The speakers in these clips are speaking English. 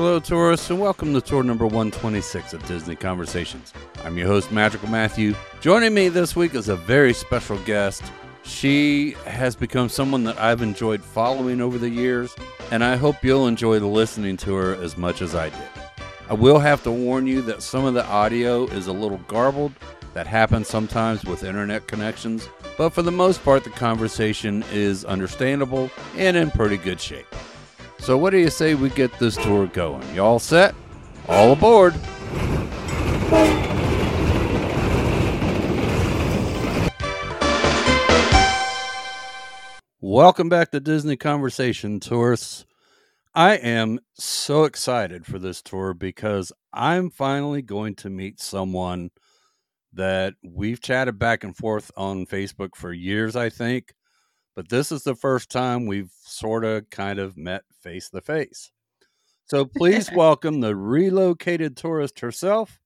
Hello, tourists, and welcome to tour number 126 of Disney Conversations. I'm your host, Magical Matthew. Joining me this week is a very special guest. She has become someone that I've enjoyed following over the years, and I hope you'll enjoy listening to her as much as I did. I will have to warn you that some of the audio is a little garbled. That happens sometimes with internet connections, but for the most part, the conversation is understandable and in pretty good shape. So, what do you say we get this tour going? You all set? All aboard! Welcome back to Disney Conversation, tourists. I am so excited for this tour because I'm finally going to meet someone that we've chatted back and forth on Facebook for years, I think. But this is the first time we've sort of kind of met face to face. So please welcome the relocated tourist herself,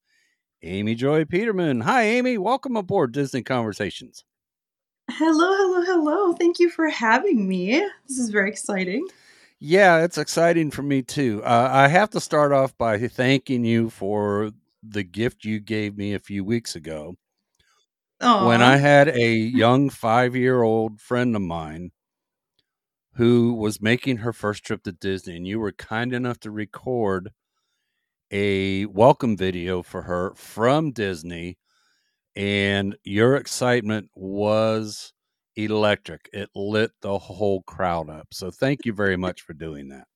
Amy Joy Petermann. Hi, Amy. Welcome aboard Disney Conversations. Hello, hello, hello. Thank you for having me. This is very exciting. Yeah, it's exciting for me too. Uh, I have to start off by thanking you for the gift you gave me a few weeks ago. Aww. When I had a young five year old friend of mine who was making her first trip to Disney, and you were kind enough to record a welcome video for her from Disney, and your excitement was electric. It lit the whole crowd up. So thank you very much for doing that.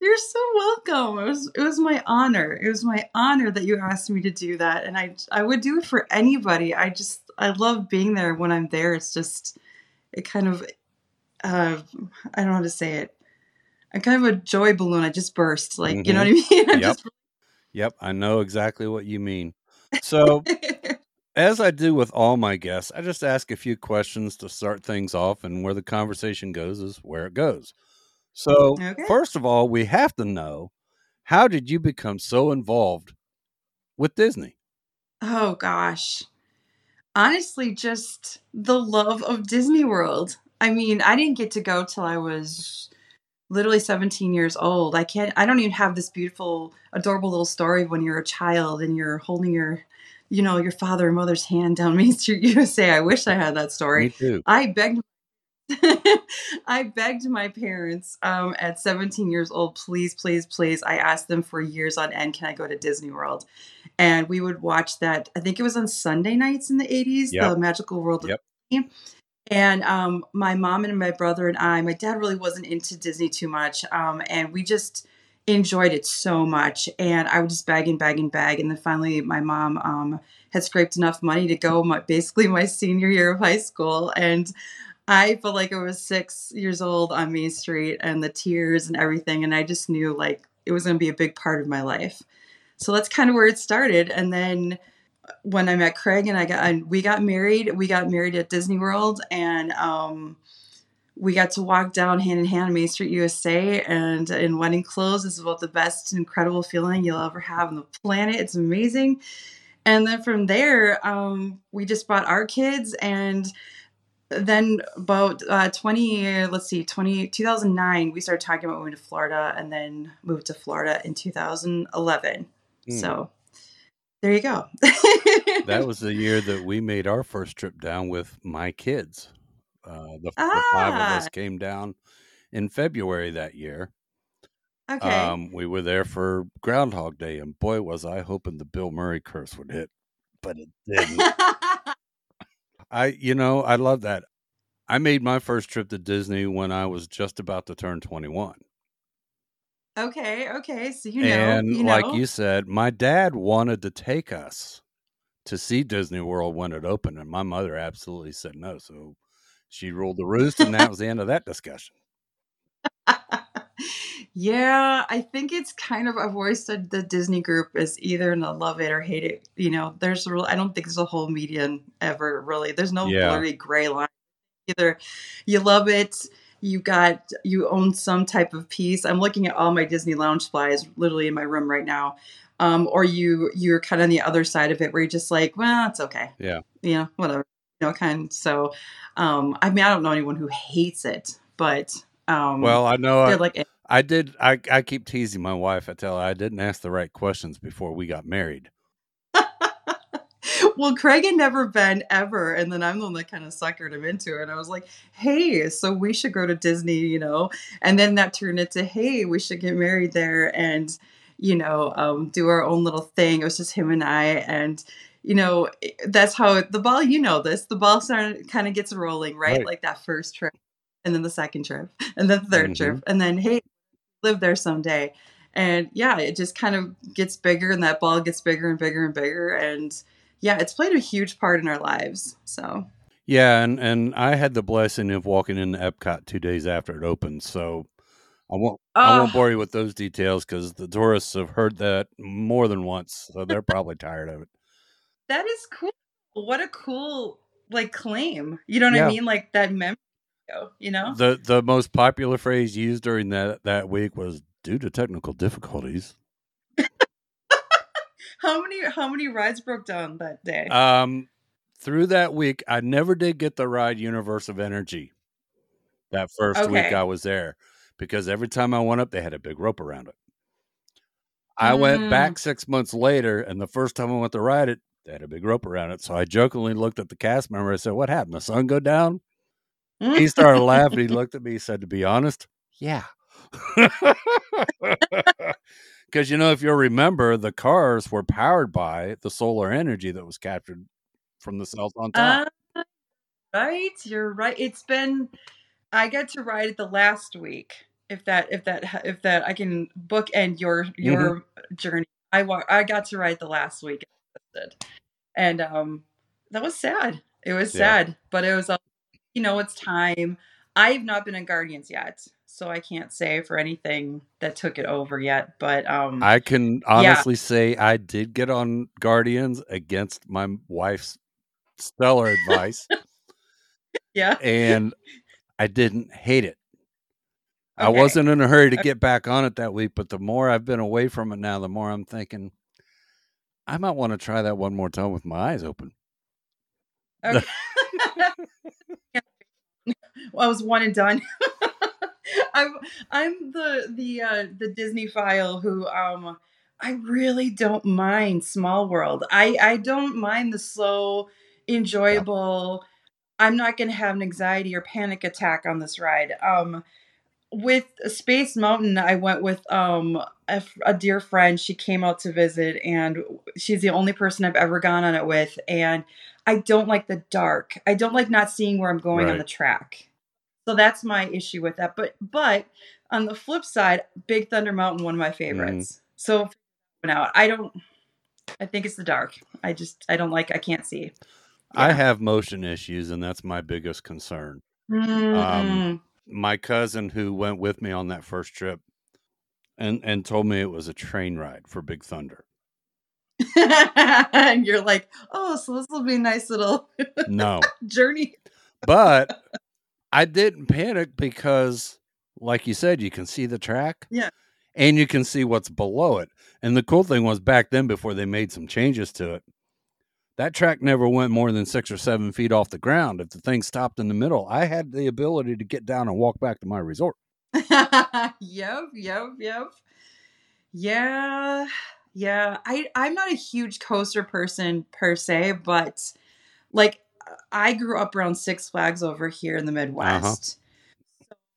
You're so welcome. It was it was my honor. It was my honor that you asked me to do that, and I I would do it for anybody. I just I love being there when I'm there. It's just it kind of uh, I don't know how to say it. I'm kind of a joy balloon. I just burst, like mm-hmm. you know what I mm-hmm. mean. yep. Just... Yep, I know exactly what you mean. So. As I do with all my guests, I just ask a few questions to start things off, and where the conversation goes is where it goes. So, okay. first of all, we have to know how did you become so involved with Disney? Oh gosh. Honestly, just the love of Disney World. I mean, I didn't get to go till I was literally 17 years old. I can't I don't even have this beautiful adorable little story when you're a child and you're holding your you know, your father and mother's hand down Main Street USA. I wish I had that story. Me too. I begged I begged my parents um, at 17 years old, please, please, please. I asked them for years on end, can I go to Disney World? And we would watch that. I think it was on Sunday nights in the 80s, yep. the Magical World yep. And um, my mom and my brother and I, my dad really wasn't into Disney too much. Um, and we just enjoyed it so much. And I would just bag and bag and bag. And then finally, my mom um, had scraped enough money to go my, basically my senior year of high school. And I felt like I was six years old on Main Street and the tears and everything. And I just knew like it was going to be a big part of my life. So that's kind of where it started. And then when I met Craig and I got, and we got married, we got married at Disney World and, um, we got to walk down hand in hand Main Street USA and in wedding clothes is about the best incredible feeling you'll ever have on the planet. It's amazing. And then from there, um, we just brought our kids and then about uh, 20 let's see 20 2009 we started talking about moving to florida and then moved to florida in 2011 mm. so there you go that was the year that we made our first trip down with my kids uh, the, ah. the, five of us ah. came down in february that year okay um, we were there for groundhog day and boy was i hoping the bill murray curse would hit but it didn't I, you know, I love that. I made my first trip to Disney when I was just about to turn 21. Okay, okay. So you know, and you like you said, my dad wanted to take us to see Disney World when it opened, and my mother absolutely said no. So she ruled the roost, and that was the end of that discussion. yeah, I think it's kind of. I've always said the Disney group is either in love it or hate it. You know, there's a real. I don't think there's a whole median ever really. There's no yeah. blurry gray line. Either you love it, you got you own some type of piece. I'm looking at all my Disney lounge supplies literally in my room right now. Um, or you you're kind of on the other side of it where you're just like, well, it's okay. Yeah. You know, whatever. You know, kind. So, um, I mean, I don't know anyone who hates it, but um, well, I know I, like, I did. I, I keep teasing my wife. I tell her I didn't ask the right questions before we got married. well, Craig had never been ever, and then I'm the one that kind of suckered him into it. And I was like, "Hey, so we should go to Disney," you know. And then that turned into, "Hey, we should get married there," and you know, um, do our own little thing. It was just him and I, and you know, that's how the ball. You know this. The ball started, kind of gets rolling, right? Right. Like that first trip, and then the second trip, and then the 3rd Mhm. trip, and then hey, live there someday. And yeah, it just kind of gets bigger, and that ball gets bigger and bigger and bigger, and yeah, it's played a huge part in our lives. So Yeah, and and I had the blessing of walking into Epcot two days after it opened, so I won't I won't bore you with those details because the tourists have heard that more than once, so they're probably tired of it. that is cool. What a cool like claim. You know what Yeah. I mean? Like that memory, you know? the The most popular phrase used during that that week was due to technical difficulties. How many how many rides broke down that day? Um, through that week, I never did get the ride Universe of Energy. That first week I was there, because every time I went up, they had a big rope around it. I went Mm. back six months later, and the first time I went to ride it, they had a big rope around it. So I jokingly looked at the cast member. I said, "What happened? The sun go down?" He started laughing. He looked at me. He said, "To be honest, yeah." Because you know, if you'll remember, the cars were powered by the solar energy that was captured from the cells on top. Ah, right, you're right. It's been I got to ride it the last week. If that if that if that I can bookend your your journey. I wa- I got to ride the last week and um that was sad. It was Yeah. sad, but it was uh, you know, it's time. I've not been in Guardians yet, so I can't say for anything that took it over yet, but um I can honestly say I did get on Guardians against my wife's stellar advice, yeah. and I didn't hate it. I wasn't in a hurry to Okay. get back on it that week, but the more I've been away from it now, the more I'm thinking I might want to try that one more time with my eyes open. Okay. well, I was one and done. I'm I'm the the uh, the Disneyphile who um I really don't mind Small World. I I don't mind the slow, enjoyable. I'm not gonna have an anxiety or panic attack on this ride. Um, with Space Mountain, I went with um a, a dear friend. She came out to visit, and she's the only person I've ever gone on it with. And I don't like the dark. I don't like not seeing where I'm going on the track. So that's my issue with that. But but on the flip side, Big Thunder Mountain, one of my favorites. Mm. So now I don't. I think it's the dark. I just I don't like. I can't see. I have motion issues, and that's my biggest concern. Mm-mm. My cousin who went with me on that first trip and and told me it was a train ride for Big Thunder. and you're like, oh, so this will be a nice little No. journey. but I didn't panic because, like you said, you can see the track. Yeah. And you can see what's below it. And the cool thing was back then, before they made some changes to it, that track never went more than six or seven feet off the ground. If the thing stopped in the middle, I had the ability to get down and walk back to my resort. yep, yep, yep. Yeah, yeah. I I'm not a huge coaster person per se, but like I grew up around Six Flags over here in the Midwest.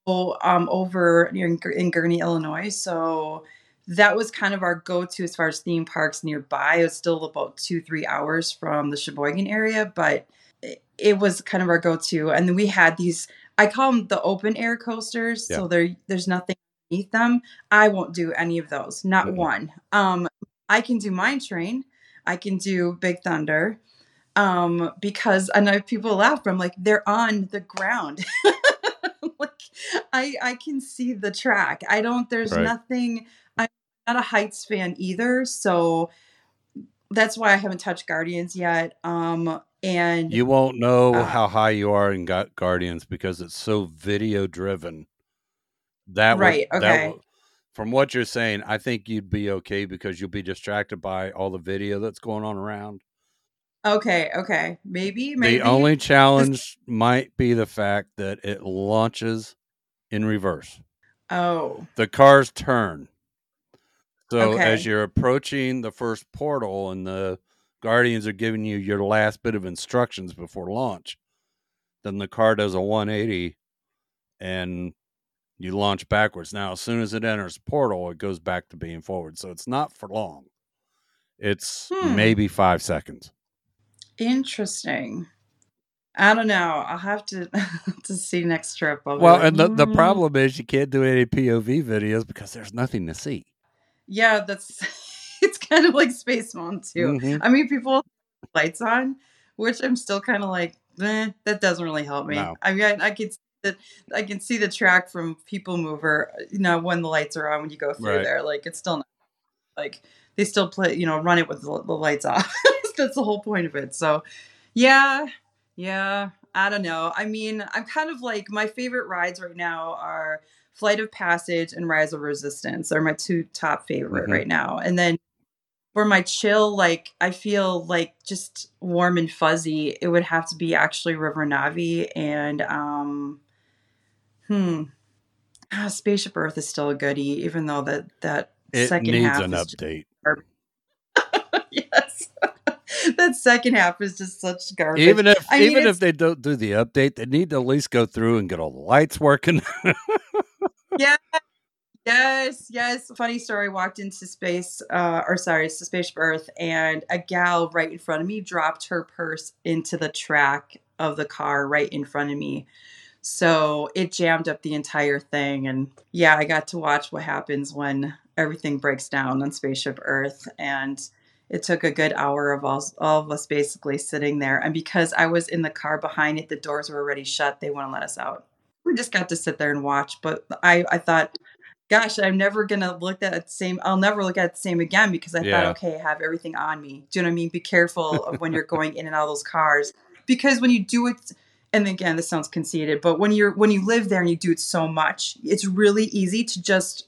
So um over near in, in Gurnee, Illinois. So that was kind of our go-to as far as theme parks nearby. It was still about two, three hours from the Sheboygan area, but it, it was kind of our go-to. And then we had these, I call them the open air coasters. So there, there's nothing beneath them. I won't do any of those, not Mhm. one. Um, I can do Mine Train. I can do Big Thunder. Um, because I know people laugh, but I'm like, they're on the ground. like I I can see the track. I don't there's Right. nothing I'm not a heights fan either, so that's why I haven't touched Guardians yet. Um and You won't know Uh, how high you are in Gu- Guardians because it's so video driven. That would- Right, that okay. would- from what you're saying, I think you'd be okay because you'll be distracted by all the video that's going on around. Okay, okay. Maybe maybe The only challenge might be the fact that it launches in reverse. Oh, The cars turn. So Okay. as you're approaching the first portal and the guardians are giving you your last bit of instructions before launch, then the car does a 180 and you launch backwards. Now, as soon as it enters the portal, it goes back to being forward. So it's not for long. It's Hmm. maybe five seconds. Interesting. I don't know. I'll have to to see next trip. I'll Well, like, and the, the "Mm." problem is you can't do any POV videos because there's nothing to see. Yeah, that's it's kind of like Space Mountain too. Mhm. I mean, people have lights on, which I'm still kind of like, eh, that doesn't really help me. No. I mean, I, I can see the, I can see the track from People Mover, you know, when the lights are on when you go through Right. there. Like, it's still not like they still play, you know, run it with the, the lights off. That's the whole point of it. So, yeah, yeah. I don't know. I mean, I'm kind of like my favorite rides right now are Flight of Passage and Rise of Resistance. They're my two top favorite Mhm. right now. And then for my chill, like I feel like just warm and fuzzy, it would have to be actually River Na'vi and um hmm. Ah, Spaceship Earth is still a goodie, even though that that It second needs half an is just- update. yes. That second half is just such garbage. Even if I even it's- if they don't do the update, they need to at least go through and get all the lights working. Yeah. Yes, yes. Funny story. Walked into space, uh, or sorry, to Spaceship Earth, and a gal right in front of me dropped her purse into the track of the car right in front of me. So it jammed up the entire thing. And yeah, I got to watch what happens when everything breaks down on Spaceship Earth. And it took a good hour of all, all of us basically sitting there. And because I was in the car behind it, the doors were already shut. They wouldn't let us out. We just got to sit there and watch. But I, I thought, gosh, I'm never gonna look at the same. I'll never look at the same again because I Yeah. thought, okay, I have everything on me. Do you know what I mean? Be careful of when you're going in and out of those cars because when you do it, and again, this sounds conceited, but when you're when you live there and you do it so much, it's really easy to just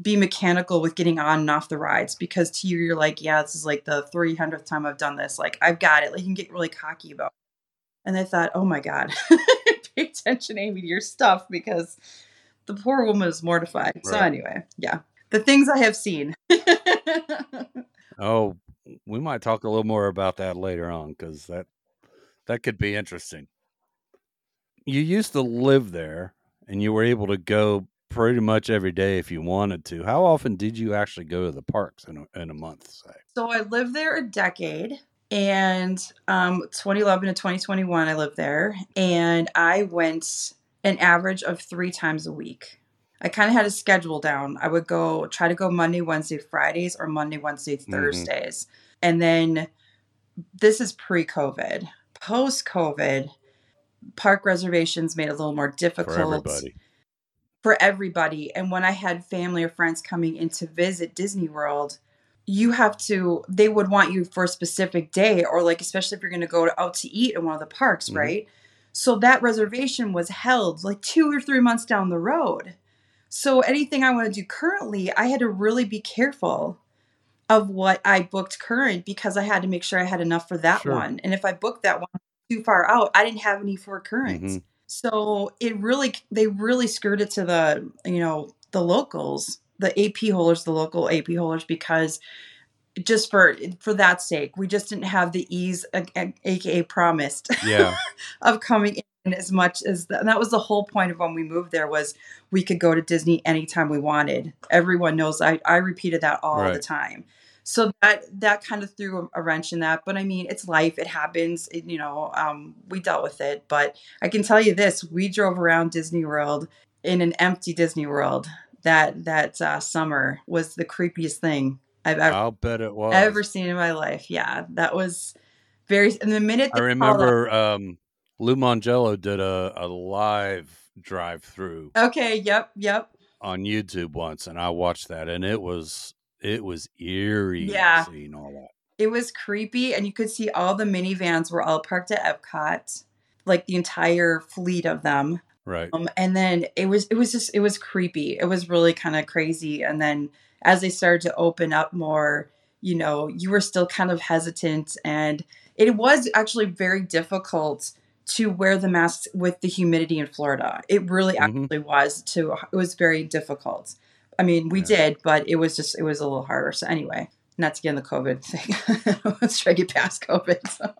be mechanical with getting on and off the rides because to you you're like, yeah, this is like the 300th time I've done this. Like I've got it. Like you can get really cocky about. It. And I thought, oh my god, pay attention, Amy, to your stuff because the poor woman is mortified. So anyway, yeah, the things I have seen. oh, we might talk a little more about that later on because that that could be interesting. You used to live there, and you were able to go pretty much every day if you wanted to. How often did you actually go to the parks in a, in a month? Say, So I lived there a decade. And um, 2011 to 2021, I lived there. And I went an average of three times a week. I kind of had a schedule down. I would go try to go Monday, Wednesday, Fridays, or Monday, Wednesday, Thursdays. And then this is pre COVID. Post COVID, park reservations made it a little more difficult for everybody. For everybody. And when I had family or friends coming in to visit Disney World, you have to, they would want you for a specific day, or like, especially if you're going to go out to eat in one of the parks, Mhm. right? So that reservation was held like two or three months down the road. So anything I want to do currently, I had to really be careful of what I booked current because I had to make sure I had enough for that Sure. one. And if I booked that one too far out, I didn't have any for current. Mhm. So it really, they really screwed it to the, you know, the locals, the AP holders, the local AP holders, because just for for that sake, we just didn't have the ease, aka promised, Yeah, of coming in as much as the, and that was the whole point of when we moved there was we could go to Disney anytime we wanted. Everyone knows I I repeated that all the time. So that that kind of threw a, wrench in that. But I mean, it's life. It happens. It, you know, um, we dealt with it. But I can tell you this: we drove around Disney World in an empty Disney World. That that uh, summer was the creepiest thing I've ever I'll bet it was. ever seen in my life. Yeah, that was very. And the minute I called up- remember um, Lou Mongello did a, a live drive through Okay. Yep. Yep. on YouTube once, and I watched that, and it was it was eerie. Yeah. seeing all that. It was creepy, and you could see all the minivans were all parked at Epcot, like the entire fleet of them. Right. Um, and then it was it was just it was creepy. It was really kind of crazy. And then as they started to open up more, you know, you were still kind of hesitant, and it was actually very difficult to wear the masks with the humidity in Florida. It really Mhm. actually was to it was very difficult. I mean, we Yeah. did, but it was just it was a little harder. So anyway, not to get in the COVID thing. Let's try to get past COVID. So.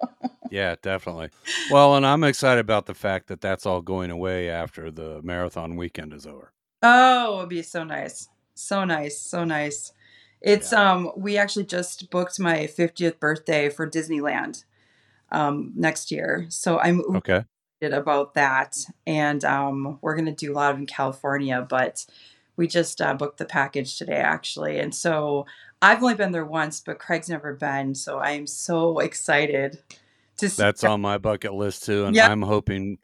Yeah, definitely. Well, and I'm excited about the fact that that's all going away after the marathon weekend is over. Oh, it'd be so nice. So nice. So nice. It's um we actually just booked my 50th birthday for Disneyland um next year. So I'm Okay. about that. And um we're gonna do a lot of in California, but we just uh, booked the package today actually. And so I've only been there once, but Craig's never been. So I am so excited to see That's on my bucket list too, and Yeah. I'm hoping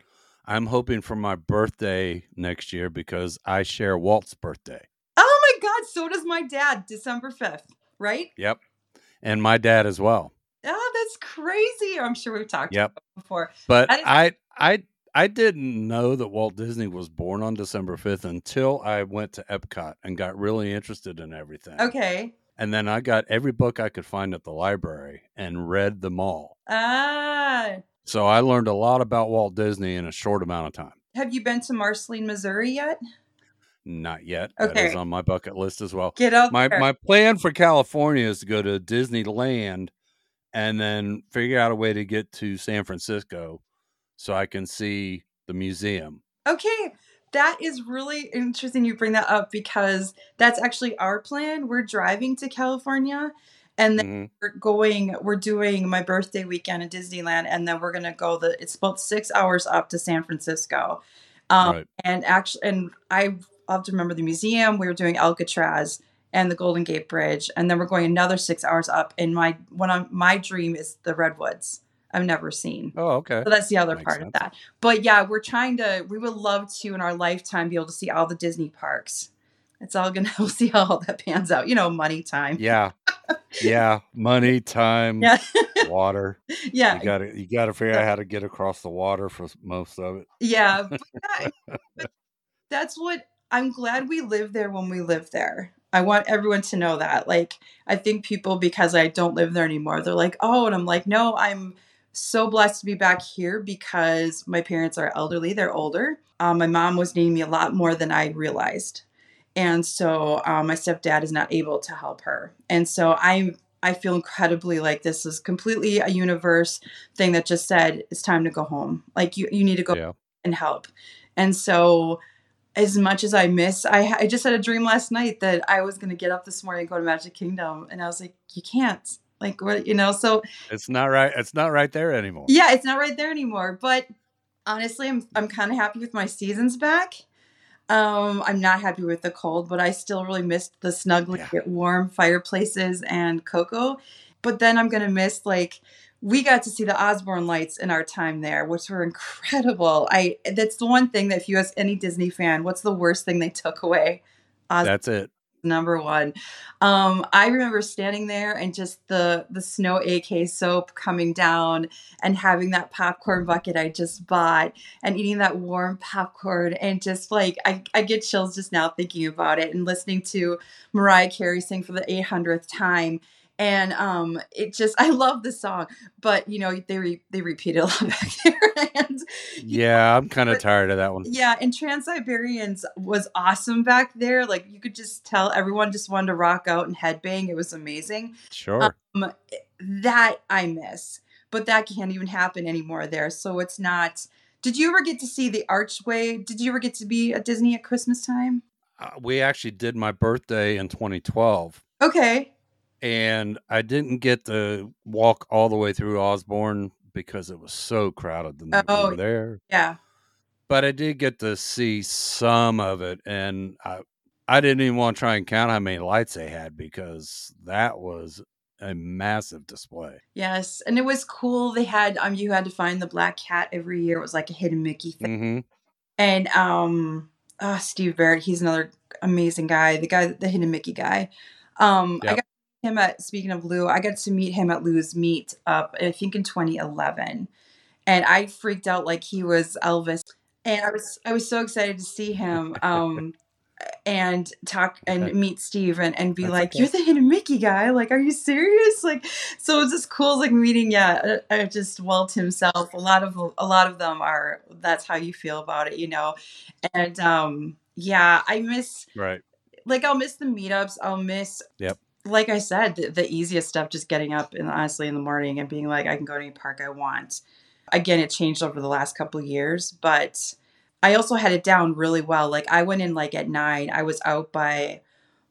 I'm hoping for my birthday next year because I share Walt's birthday. Oh my god, so does my dad, December 5th, right? Yep. And my dad as well. Oh, that's crazy. I'm sure we've talked Yep. about before. But I I I I didn't know that Walt Disney was born on December 5th until I went to Epcot and got really interested in everything. Okay. And then I got every book I could find at the library and read them all. Ah, So I learned a lot about Walt Disney in a short amount of time. have you been to Marceline, Missouri yet? Not yet. That Okay. is on my bucket list as well. Get out My there. my plan for California is to go to Disneyland and then figure out a way to get to San Francisco so I can see the museum. Okay, that is really interesting you bring that up because that's actually our plan. We're driving to California and then Mhm. we're going we're doing my birthday weekend in Disneyland and then we're going to go the it's about 6 hours up to San Francisco. Um Right. and actually and I have to remember the museum, we were doing Alcatraz and the Golden Gate Bridge and then we're going another 6 hours up and my one of my dream is the redwoods. I've never seen. Oh, okay. So that's the other Makes part of that. But yeah, we're trying to. We would love to in our lifetime be able to see all the Disney parks. It's all gonna. We'll see how all that pans out. You know, money time. Yeah. Yeah. Money, time, Yeah, water. yeah, You gotta you gotta figure out how to get across the water for most of it. yeah. But that- that's what I'm glad we live there when we live there. I want everyone to know that. Like, I think people because I don't live there anymore, they're like, oh, and I'm like, no, I'm so blessed to be back here because my parents are elderly, they're older. Um, my mom was needing me a lot more than I realized. And so um, my stepdad is not able to help her. And so I'm I feel incredibly like this is completely a universe thing that just said it's time to go home. Like you you need to go Yeah. and help. And so as much as I miss, I, I just had a dream last night that I was going to get up this morning and go to Magic Kingdom. And I was like, you can't. Like, what, you know? So It's not right. It's not right there anymore. yeah, it's not right there anymore. But honestly, I'm I'm kind of happy with my seasons back. Um, I'm not happy with the cold, but I still really missed the snuggly, Yeah. warm fireplaces and cocoa. But then I'm gonna miss like we got to see the Osborne lights in our time there, which were incredible. I that's the one thing that if you ask any Disney fan, what's the worst thing they took away? Osborne That's it. Number one. Um, I remember standing there and just the the snow AK soap coming down and having that popcorn bucket I just bought and eating that warm popcorn and just like I, I get chills just now thinking about it and listening to Mariah Carey sing for the 800th time. And um, it just I love the song, but you know they re, they repeat it a lot back there, and Yeah, I'm kind of tired of that one. yeah, and Trans Siberians was awesome back there. Like you could just tell everyone just wanted to rock out and headbang. It was amazing. Sure. Um, that I miss, but that can't even happen anymore there. So it's not. Did you ever get to see the Archway? Did you ever get to be at Disney at Christmas time? Uh, we actually did my birthday in 2012, Okay. And I didn't get to walk all the way through Osborne because it was so crowded the night Oh. we were there. Yeah. But I did get to see some of it, and I I didn't even want to try and count how many lights they had because that was a massive display. Yes, and it was cool. They had um, you had to find the black cat every year. It was like a hidden Mickey thing. hmm and um uh, Steve Barrett, he's another amazing guy. The guy, the hidden Mickey guy. Um, I got him at speaking of Lou, I got to meet him at Lou's meet up, I think in 2011, and I freaked out like he was Elvis, and I was I was so excited to see him. Um, and talk and Okay. meet Steve and, and be That's like, okay. You're the hidden Mickey guy. Like, are you serious? Like, so it's just cool, like meeting, yeah, uh, uh, just Walt himself. A lot of a lot of them are that's how you feel about it, you know. And um, yeah, I miss Right. like I'll miss the meetups. I'll miss Yep. Like I said, the, the easiest stuff, just getting up and honestly in the morning and being like, I can go to any park I want. Again, it changed over the last couple years, but I also had it down really well. Like I went in like at nine. I was out by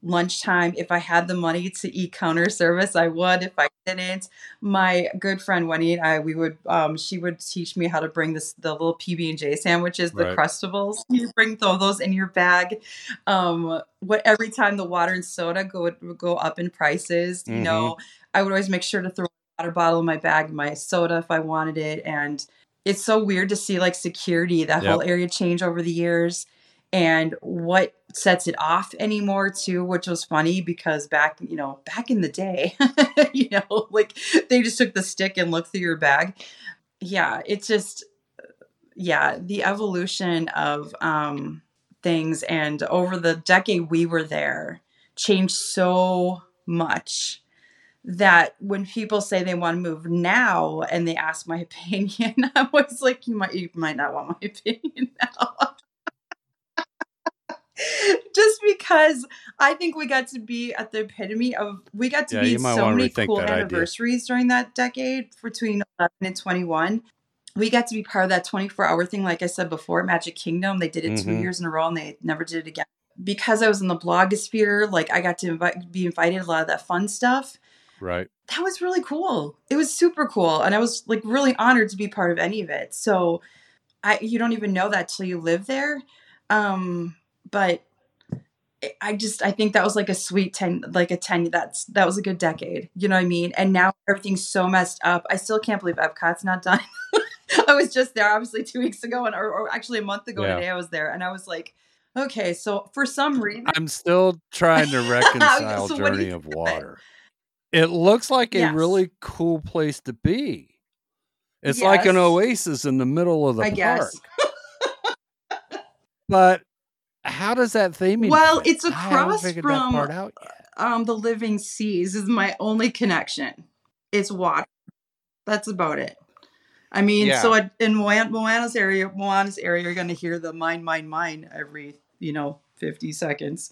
lunchtime. If I had the money to eat counter service, I would. If I didn't, my good friend Wendy and I, we would um she would teach me how to bring this the little PB and J sandwiches, the Right. crustables. You bring throw those in your bag. Um what every time the water and soda go would go up in prices, you Mhm. know, I would always make sure to throw a water bottle in my bag, my soda if I wanted it. And it's so weird to see like security, that Yep. whole area change over the years and what sets it off anymore too which was funny because back you know back in the day you know like they just took the stick and looked through your bag. Yeah it's just yeah the evolution of um things and over the decade we were there changed so much that when people say they want to move now and they ask my opinion i was like you might you might not want my opinion now just because I think we got to be at the epitome of we got to Yeah, be you at might so many cool that idea. anniversaries during that decade between 11 and 21. We got to be part of that 24 hour thing, like I said before, Magic Kingdom. They did it two Mhm. years in a row and they never did it again. Because I was in the blogosphere, like I got to invite, be invited a lot of that fun stuff. Right. That was really cool. It was super cool. And I was like really honored to be part of any of it. So I you don't even know that till you live there. Um, but I- just I think that was like a sweet ten like a ten that's that was a good decade. You know what I mean? And now everything's so messed up. I still can't believe Epcot's not done. I was just there obviously two weeks ago and or, or actually a month ago Yeah. today I was there and I was like, okay, so for some reason I'm still trying to reconcile So what do you Journey of it? Water. It looks like a Yes. really cool place to be. It's like an oasis in the middle of the I park. guess. But how does that theming Well, it's across from- that part out yet. Um the living seas is my only connection. It's water. That's about it. I mean, Yeah. so in Moana, Moana's area, Moana's area, you're going to hear the mine, mine, mine every, you know, 50 seconds.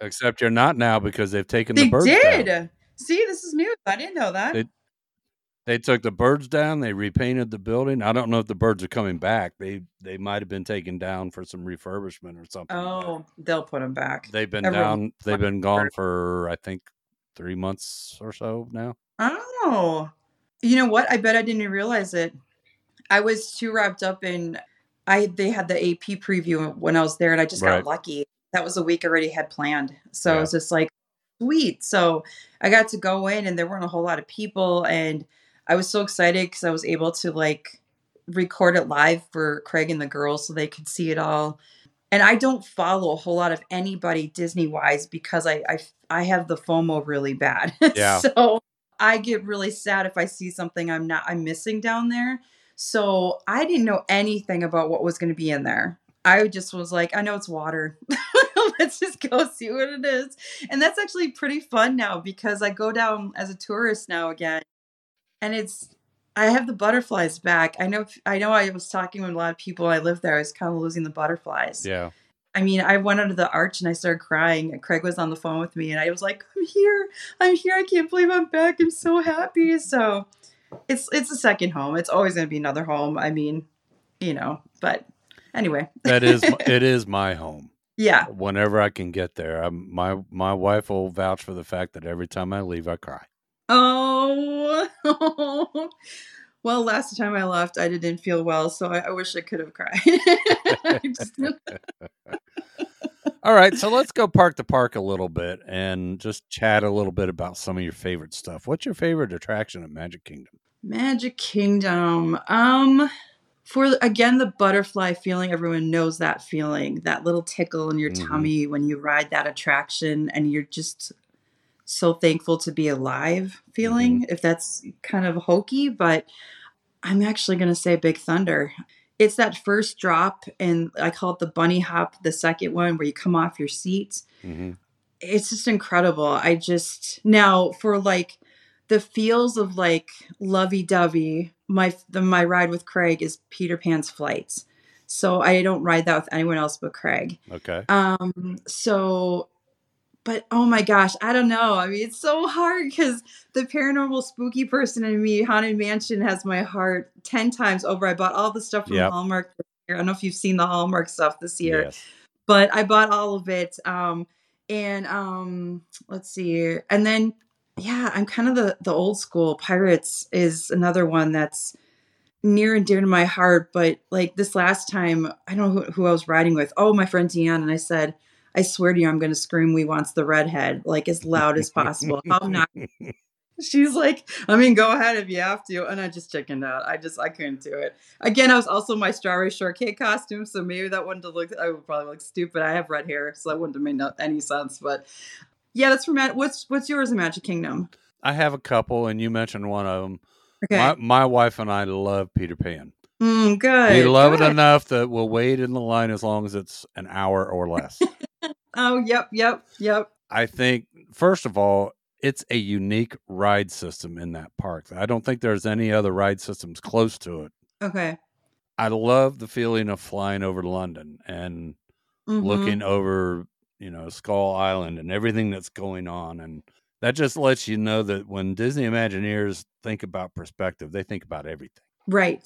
Except you're not now because they've taken the They did. down. See, this is news. I didn't know that. They- They took the birds down. They repainted the building. I don't know if the birds are coming back. They they might have been taken down for some refurbishment or something. oh, they'll put them back. they've been everyone down. They've been gone bird. for I think three months or so now. Oh, you know what? I bet I didn't realize it. I was too wrapped up in. I they had the AP preview when I was there, and I just Right. got lucky. That was a week I already had planned, so Yeah. it was just like sweet. So I got to go in, and there weren't a whole lot of people, and I was so excited because I was able to like record it live for Craig and the girls so they could see it all. And I don't follow a whole lot of anybody Disney wise because I, I I have the FOMO really bad. Yeah. so I get really sad if I see something I'm not I'm missing down there. So I didn't know anything about what was going to be in there. I just was like, I know it's water. Let's just go see what it is. And that's actually pretty fun now because I go down as a tourist now again. And it's I have the butterflies back. I know I know I was talking with a lot of people I lived there. I was kind of losing the butterflies. Yeah. I mean, I went under the arch and I started crying. And Craig was on the phone with me, and I was like, "I'm here! I'm here! I can't believe I'm back! I'm so happy!" So, it's it's a second home. It's always going to be another home. I mean, you know. But anyway, that is it is my home. yeah. Whenever I can get there, I'm, my my wife will vouch for the fact that every time I leave, I cry. Oh, well, last time I left, I didn't feel well, so I, I wish I could have cried. Just- All right, so let's go park to park a little bit and just chat a little bit about some of your favorite stuff. What's your favorite attraction at Magic Kingdom? Magic Kingdom. Um for again the butterfly feeling, everyone knows that feeling, that little tickle in your Mhm. tummy when you ride that attraction and you're just so thankful to be alive feeling, if that's kind of hokey, but I'm actually going to say Big Thunder. it's that first drop, and I call it the bunny hop, the second one where you come off your seat. hmm It's just incredible. I just now for like the feels of like lovey dovey. My the, my ride with Craig is Peter Pan's flight, so I don't ride that with anyone else but Craig. Okay. Um, so, but oh my gosh, I don't know. I mean, it's so hard because the paranormal spooky person in me, Haunted Mansion, has my heart 10 times over. I bought all the stuff from Yep. Hallmark. I don't know if you've seen the Hallmark stuff this year, Yes. but I bought all of it. Um, and um, let's see. And then, yeah, I'm kind of the, the old school. Pirates is another one that's near and dear to my heart. But like this last time, I don't know who, who I was riding with. Oh, my friend Deanne. And I said, I swear to you, I'm going to scream, We Wants the Redhead, like as loud as possible. How not? She's like, I mean, go ahead if you have to. And I just chickened out. I just, I couldn't do it. Again, I was also my strawberry shortcake costume. So maybe that wouldn't have looked, I would probably look stupid. I have red hair. So that wouldn't have made no, any sense. But yeah, that's for Matt. What's, what's yours in Magic Kingdom? I have a couple, and you mentioned one of them. Okay. My, my wife and I love Peter Pan. mm, good. we love good. it enough that we'll wait in the line as long as it's an hour or less. Oh, yep, yep, yep. I think, first of all, it's a unique ride system in that park. I don't think there's any other ride systems close to it. Okay. I love the feeling of flying over London and Mhm. looking over, you know, Skull Island and everything that's going on. And that just lets you know that when Disney Imagineers think about perspective, they think about everything. Right.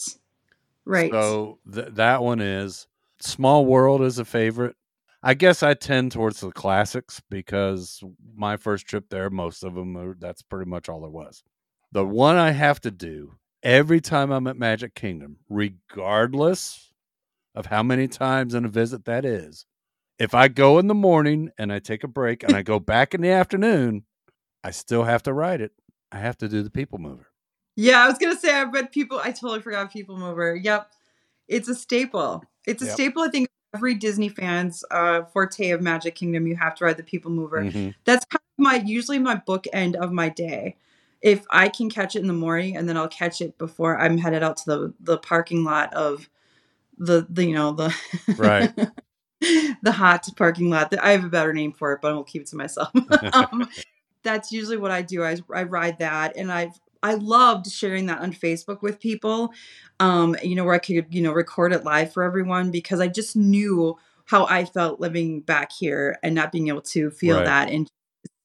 Right. So th- that one is Small World is a favorite. I guess I tend towards the classics because my first trip there, most of them are that's pretty much all there was. The one I have to do every time I'm at Magic Kingdom, regardless of how many times in a visit that is, if I go in the morning and I take a break and I go back in the afternoon, I still have to ride it. I have to do the People Mover. Yeah, I was gonna say I bet people. I totally forgot People Mover. Yep, it's a staple. It's a Yep. staple. I think every Disney fans uh, forte of Magic Kingdom. You have to ride the People Mover. Mhm. That's kind of my usually my bookend of my day. If I can catch it in the morning, and then I'll catch it before I'm headed out to the the parking lot of the the you know the Right. the hot parking lot. I have a better name for it, but I won't keep it to myself. um, that's usually what I do. I, I ride that, and I've I loved sharing that on Facebook with people. Um, you know, where I could you know record it live for everyone because I just knew how I felt living back here and not being able to feel Right. that and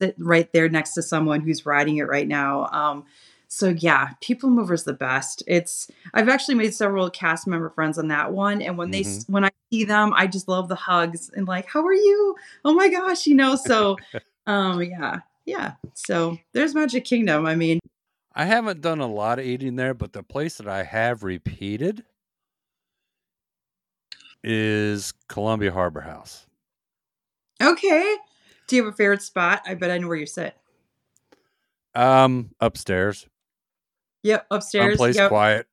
sit right there next to someone who's riding it right now. Um, so yeah, People Mover's the best. It's I've actually made several cast member friends on that one, and when they Mhm. when I see them, I just love the hugs and like, how are you? Oh my gosh, you know. So, um, yeah, yeah. So there's Magic Kingdom. I mean, I haven't done a lot of eating there, but the place that I have repeated is Columbia Harbor House. okay. Do you have a favorite spot? I bet I know where you sit. Um, upstairs, Yep, upstairs. someplace Yep. quiet.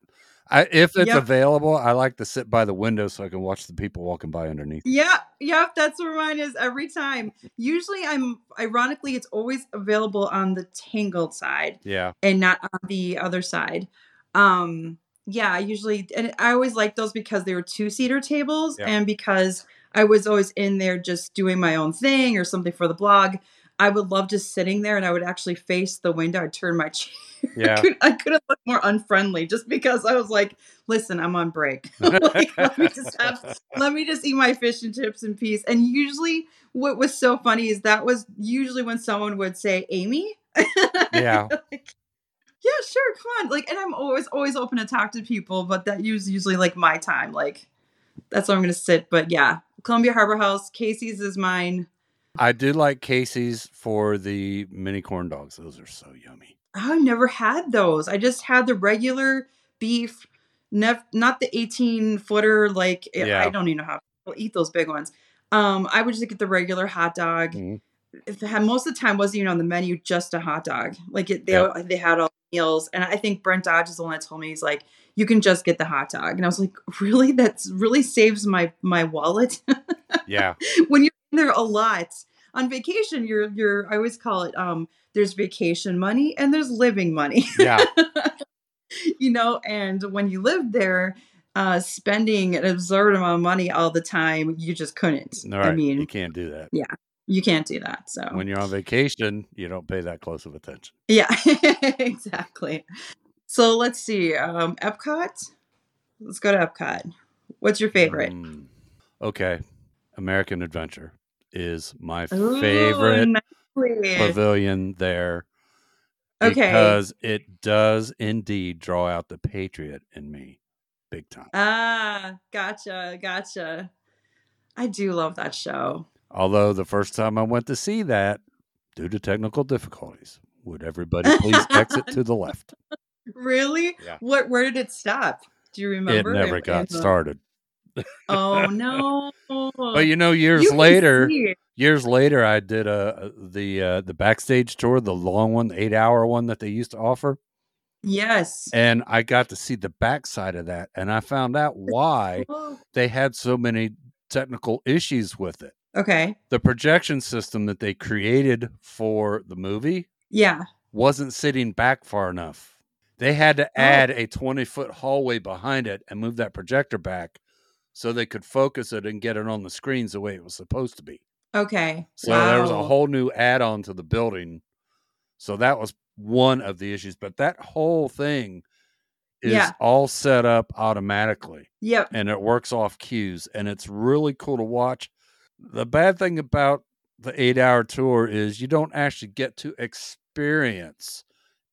I, if it's Yep. available, I like to sit by the window so I can watch the people walking by underneath. Yeah, yeah, that's where mine is every time. Usually, I'm ironically, it's always available on the Tangled side. Yeah, and not on the other side. Um, yeah, usually and I always liked those because they were two seater tables Yeah. and because I was always in there just doing my own thing or something for the blog. I would love just sitting there and I would actually face the window. I'd turn my chair. Yeah. I, could, I couldn't look more unfriendly just because I was like, listen, I'm on break. like, let me just have, let me just eat my fish and chips in peace. And usually what was so funny is that was usually when someone would say, Amy. Yeah. Like, yeah, sure, come on. Like, and I'm always always open to talk to people, but that is usually like my time. Like, that's where I'm gonna sit. But yeah, Columbia Harbor House, Casey's is mine. I do like Casey's for the mini corn dogs. Those are so yummy. I've never had those. I just had the regular beef, nef- not the 18 footer. Like, Yeah. I don't even know how people eat those big ones. Um, I would just get the regular hot dog. Mhm. If had, most of the time wasn't even on the menu, just a hot dog. Like it, they Yep. they had all the meals, and I think Brent Dodge is the one that told me he's like, you can just get the hot dog, and I was like, really? That's really saves my my wallet Yeah, when you're there a lot on vacation. You're you're I always call it um. There's vacation money and there's living money. yeah, you know, and when you live there, uh, spending an absurd amount of money all the time. You just couldn't. All right, I mean, you can't do that. Yeah, you can't do that. So When you're on vacation, you don't pay that close of attention. yeah, exactly. So let's see. Um, Epcot. Let's go to Epcot. What's your favorite? Mm. Okay, American Adventure is my Ooh, favorite pavilion there Okay. because it does indeed draw out the patriot in me big time. Ah, gotcha, gotcha. I do love that show. Although the first time I went to see that, due to technical difficulties, would everybody please exit to the left? Really? Yeah. What? Where did it stop? Do you remember? It never In- got the- started. Oh no! But you know, years You later, years later, I did uh, the uh, the backstage tour, the long one, the eight hour one that they used to offer, Yes. and I got to see the backside of that, and I found out why Oh, they had so many technical issues with it. Okay. The projection system that they created for the movie Yeah. wasn't sitting back far enough. They had to Oh. add a 20 foot hallway behind it and move that projector back so they could focus it and get it on the screens the way it was supposed to be. Okay. So there was a whole new add on to the building. So that was one of the issues. But that whole thing is Yeah. all set up automatically Yep. and it works off cues and it's really cool to watch. The bad thing about the eight hour tour is you don't actually get to experience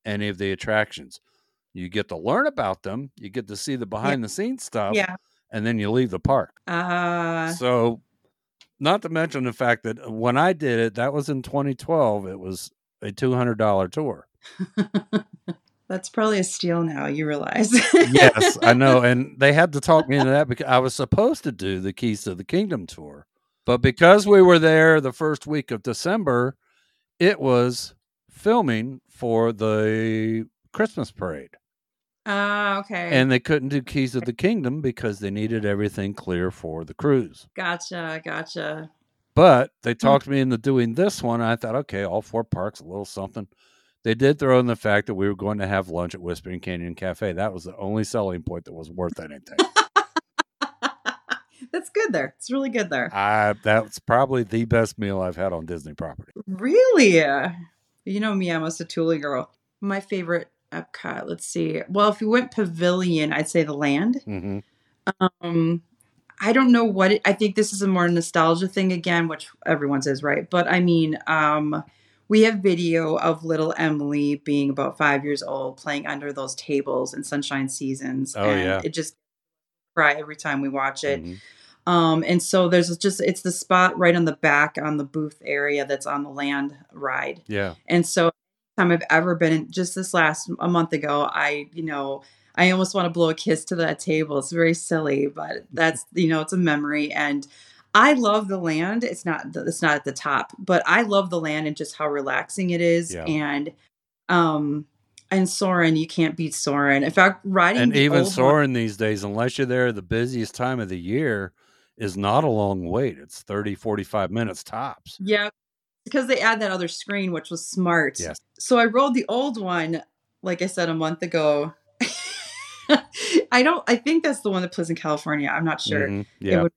any of the attractions. You get to learn about them, you get to see the behind the scenes stuff, Yeah. And then you leave the park. Uh. So, not to mention the fact that when I did it, that was in 2012, it was a $200 tour. That's probably a steal now. You realize? yes, I know. And they had to talk me into that because I was supposed to do the Keys to the Kingdom tour. But because we were there the first week of December, it was filming for the Christmas parade. Ah. okay. And they couldn't do Keys of the Kingdom because they needed everything clear for the cruise. gotcha. Gotcha. But they talked me into doing this one. I thought, okay, all four parks, a little something. They did throw in the fact that we were going to have lunch at Whispering Canyon Cafe. That was the only selling point that was worth anything. That's good there. It's really good there. I that's probably the best meal I've had on Disney property. Really? You know me, I'm a Satu'li girl. My favorite Epcot. Let's see. Well, if we went pavilion, I'd say the land. hmm Um, I don't know what it, I think this is a more nostalgia thing again, which everyone says, right? But I mean, um, we have video of little Emily being about five years old playing under those tables in Sunshine Seasons. Oh, and yeah. It just cry every time we watch it. Mhm. Um, and so there's just it's the spot right on the back on the booth area that's on the land ride. Yeah. And so time I've ever been in just this last a month ago, I, you know, I almost want to blow a kiss to that table. It's very silly, but that's you know, it's a memory and I love the land. It's not it's not at the top, but I love the land and just how relaxing it is. Yeah. And um and Soarin', you can't beat Soarin'. In fact, riding And even old one- these days, unless you're there the busiest time of the year, is not a long wait. It's 30, 45 minutes tops. Yeah, because they add that other screen, which was smart. Yes. So I rolled the old one, like I said a month ago. I don't. I think that's the one that plays in California. I'm not sure. Mhm. It Yeah. would-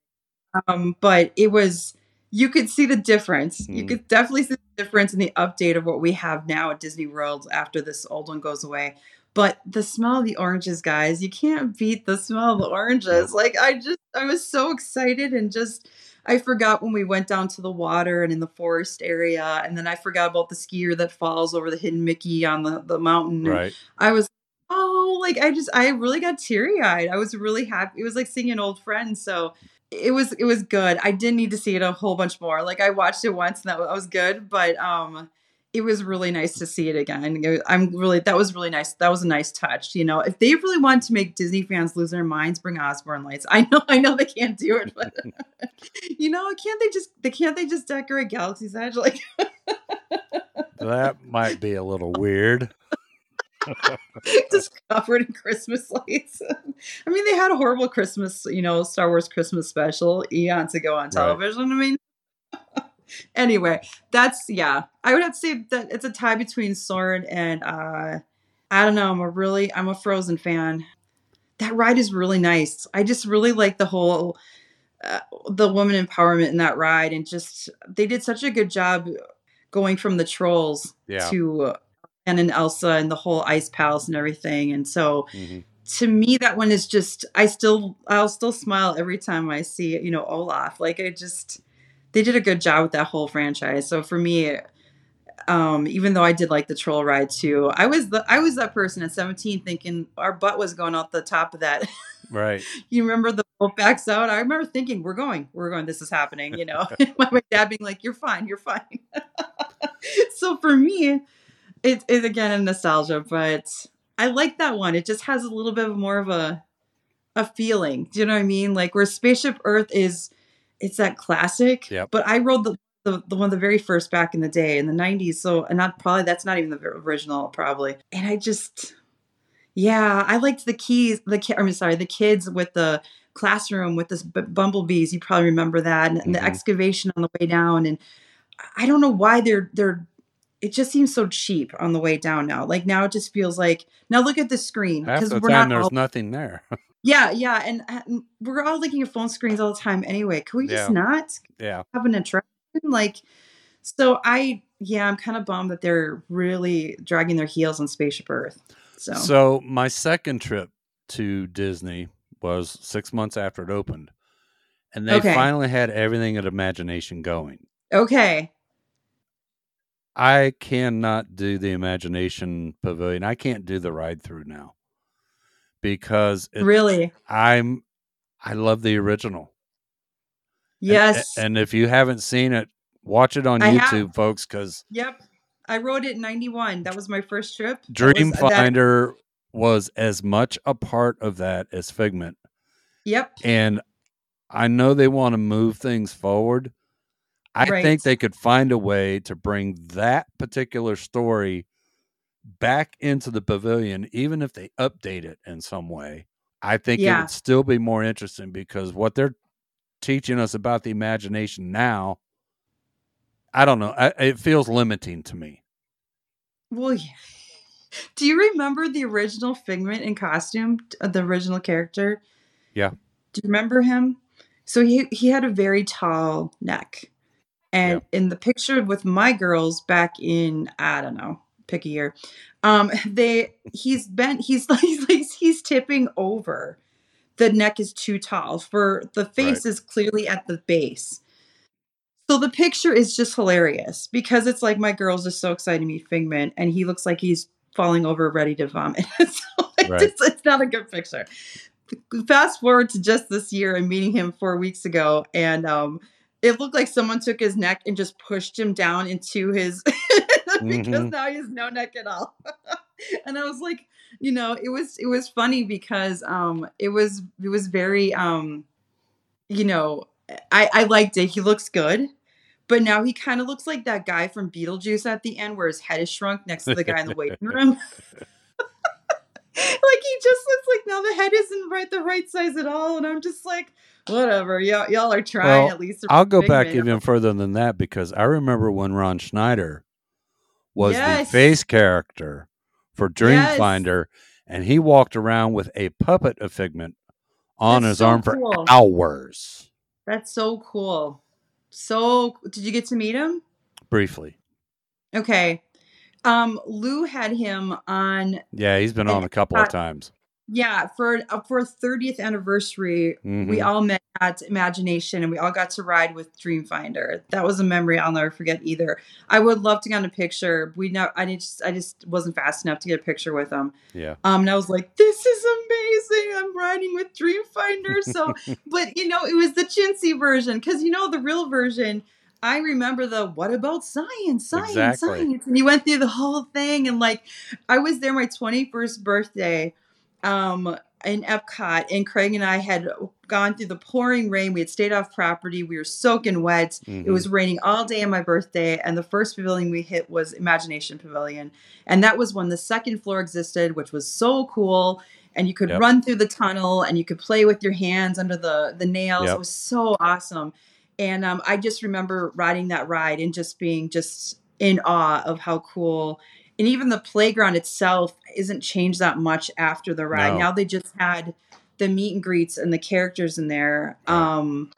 um, but it was. You could see the difference. You Mm. could definitely see the difference in the update of what we have now at Disney World after this old one goes away. But the smell of the oranges, guys, you can't beat the smell of the oranges. Like I just, I was so excited and just, I forgot when we went down to the water and in the forest area, and then I forgot about the skier that falls over the hidden Mickey on the the mountain. Right. I was, oh, like I just, I really got teary eyed. I was really happy. It was like seeing an old friend. So it was, it was good. I did need to see it a whole bunch more. Like I watched it once and that was, that was good, but um, it was really nice to see it again. It- I'm really, that was really nice. That was a nice touch. You know, if they really want to make Disney fans lose their minds, bring Osborne lights. I know, I know they can't do it, but you know, can't they just, they can't they just decorate Galaxy's Edge like? that might be a little weird. just covered in Christmas lights. I mean, they had a horrible Christmas, you know, Star Wars Christmas special eons ago on Right. television. I mean, anyway, that's yeah. I would have to say that it's a tie between Soarin' and uh, I don't know. I'm a really I'm a Frozen fan. that ride is really nice. I just really like the whole uh, the woman empowerment in that ride, and just they did such a good job going from the trolls Yeah. to uh, Anna and Elsa and the whole ice palace and everything. And so Mhm. to me, that one is just I still I'll still smile every time I see you know Olaf. Like I just they did a good job with that whole franchise. So for me, um, even though I did like the troll ride too, I was the I was that person at 17 thinking our butt was going out the top of that. Right. you remember the boat backs out? I remember thinking, we're going, we're going, this is happening, you know. my, my dad being like, You're fine, you're fine. so for me, it is again a nostalgia, but I like that one. It just has a little bit more of a a feeling. Do you know what I mean? Like where Spaceship Earth is it's that classic. Yep. But I rode the the, the one the very first back in the day in the 90s so and not probably that's not even the original probably and i just yeah i liked the keys the ki- i'm sorry the kids with the classroom with this b- bumblebees you probably remember that and, and the mm-hmm. excavation on the way down and i don't know why they're they're it just seems so cheap on the way down now like now it just feels like now look at the screen because the we're time not there's all, nothing there. yeah yeah and, uh, and we're all looking at phone screens all the time anyway can we just Yeah. not yeah. have an attraction. Like, so I, yeah, I'm kind of bummed that they're really dragging their heels on Spaceship Earth. So, So my second trip to Disney was six months after it opened, and they Okay. finally had everything at Imagination going. okay. I cannot do the Imagination Pavilion. I can't do the ride through now because really? I'm I love the original. Yes. and, if you haven't seen it, watch it on I have. YouTube, folks, because yep. I rode it in 91. That was my first trip. That was- that- Dreamfinder was as much a part of that as Figment. Yep. and I know they want to move things forward. I Right. think they could find a way to bring that particular story back into the pavilion, even if they update it in some way. I think it would still be more interesting because what they're teaching us about the imagination now, I don't know. I, it feels limiting to me. Well, yeah. do you remember the original Figment in costume? uh, The original character? Yeah. Do you remember him? So he he had a very tall neck, and in the picture with my girls back in I don't know, pick a year, um, they he's bent. He's like he's, tipping over. The neck is too tall for the face Right. is clearly at the base. So the picture is just hilarious because it's like my girls are so excited to meet Figment, and he looks like he's falling over, ready to vomit. so it's, Right. just- it's not a good picture. Fast forward to just this year, I'm meeting him four weeks ago, and um, it looked like someone took his neck and just pushed him down into his because Mhm. now he has no neck at all. and I was like, you know, it was it was funny because um, it was it was very um, you know, I I liked it. He looks good. But now he kind of looks like that guy from Beetlejuice at the end where his head is shrunk next to the guy in the waiting room. like he just looks like now the head isn't right the right size at all. And I'm just like, whatever. Y'all, y'all are trying Well, at least. I'll go back up. even further than that because I remember when Ron Schneider was Yes. the face character for Yes. Dreamfinder, and he walked around with a puppet of Figment on That's his so arm for cool. hours. That's so cool. So did you get to meet him? Briefly, Okay. Um, Lou had him on yeah, he's been on a couple of times. Yeah, for uh, for 30th anniversary, we Mhm. all met at Imagination and we all got to ride with Dreamfinder. That was a memory I'll never forget either. I would love to get a picture. We know I didn't just I just wasn't fast enough to get a picture with them Yeah, Um, and I was like, this is amazing. I'm riding with Dreamfinder. So, but you know, it was the chintzy version because you know, the real version, I remember the what about science, science, Exactly. science. And you went through the whole thing. And like, I was there my 21st birthday um, in Epcot, and Craig and I had gone through the pouring rain. We had stayed off property. We were soaking wet. It Mhm. was raining all day on my birthday, and the first pavilion we hit was Imagination Pavilion. And that was when the second floor existed, which was so cool. And you could Yep. run through the tunnel and you could play with your hands under the, the nails. Yep. It was so awesome. And um, I just remember riding that ride and just being just in awe of how cool and even the playground itself isn't changed that much after the ride. No. Now they just had the meet and greets and the characters in there. Right. Um,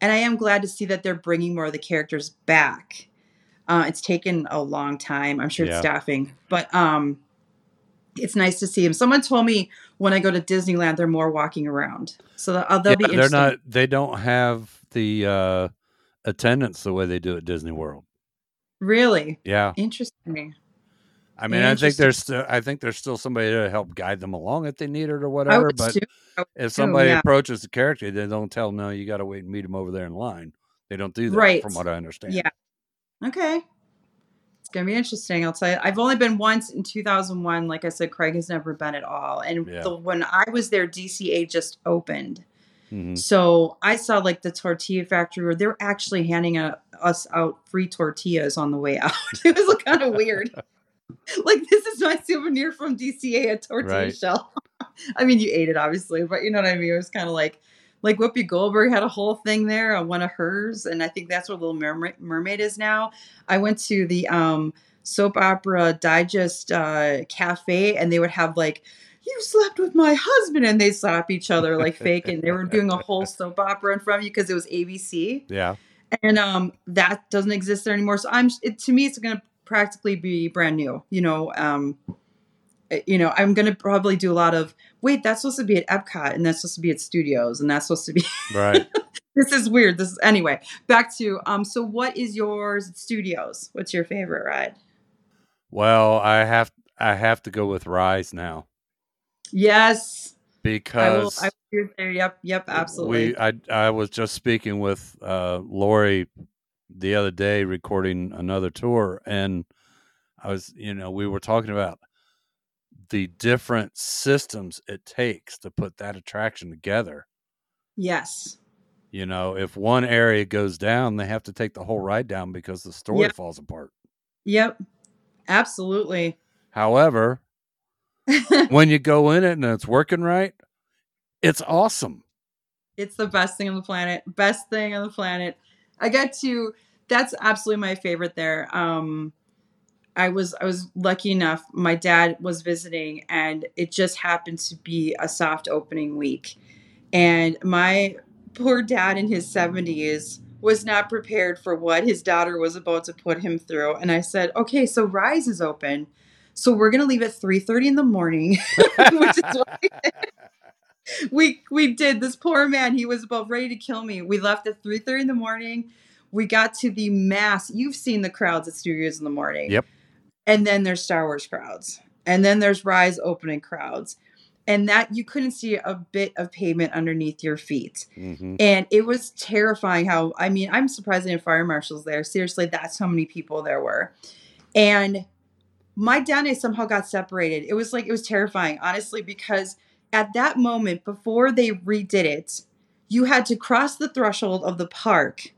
and I am glad to see that they're bringing more of the characters back. Uh, it's taken a long time. I'm sure Yeah. it's staffing, but um, it's nice to see them. Someone told me when I go to Disneyland, they're more walking around, so that, uh, they'll Yeah, be. they're not. They don't have the uh, attendance the way they do at Disney World. really Yeah, interesting. I mean, I think there's. Still, I think there's still somebody to help guide them along if they need it or whatever. But if somebody yeah. approaches the character, they don't tell them, no, you got to wait and meet them over there in line. They don't do that, Right. from what I understand. Yeah. Okay. It's gonna be interesting. I'll tell you. I've only been once in 2001. Like I said, Craig has never been at all. And Yeah. the, when I was there, DCA just opened, Mhm. so I saw like the tortilla factory where they're actually handing a, us out free tortillas on the way out. it was kind of weird. like this is my souvenir from DCA, a tortilla Right. shell. I mean, you ate it obviously, but you know what I mean. It was kind of like like Whoopi Goldberg had a whole thing there on one of hers, and I think that's where Little Mermaid, Mermaid is now. I went to the um, soap opera digest uh, cafe, and they would have like. You slept with my husband, and they slap each other like fake, and they were doing a whole soap opera in front of you because it was ABC Yeah. and um that doesn't exist there anymore so i'm it, to me it's going to practically be brand new you know um uh, you know i'm going to probably do a lot of wait that's supposed to be at epcot and that's supposed to be at studios and that's supposed to be Right. this is weird. This is anyway back to um so what is yours studios? What's your favorite ride? Well, I have. I have to go with Rise now. Yes. I will because i will there. Yep yep absolutely. We, I, I was just speaking with uh, Lori the other day, recording another tour, and I was, you know, we were talking about the different systems it takes to put that attraction together. yes You know, if one area goes down, they have to take the whole ride down because the story Yep. falls apart. yep absolutely However, when you go in it and it's working right, it's awesome. It's the best thing on the planet. Best thing on the planet. I got to that's absolutely my favorite there. Um I was I was lucky enough my dad was visiting and it just happened to be a soft opening week. And my poor dad in his 70s was not prepared for what his daughter was about to put him through and I said, "Okay, so Rise is open. So we're going to leave at 3:30 in the morning." Which is what we we did. This poor man he was about ready to kill me. We left at 3.30 in the morning. We got to the mass. You've seen the crowds at studios in the morning. Yep. and then there's star wars crowds. And then there's rise opening crowds. And that you couldn't see a bit of pavement underneath your feet. Hmm and it was terrifying how i mean i'm surprised had fire marshals there. Seriously that's how many people there were. And my dad and i somehow got separated. It was like it was terrifying honestly because at that moment before they redid it you had to cross the threshold of the park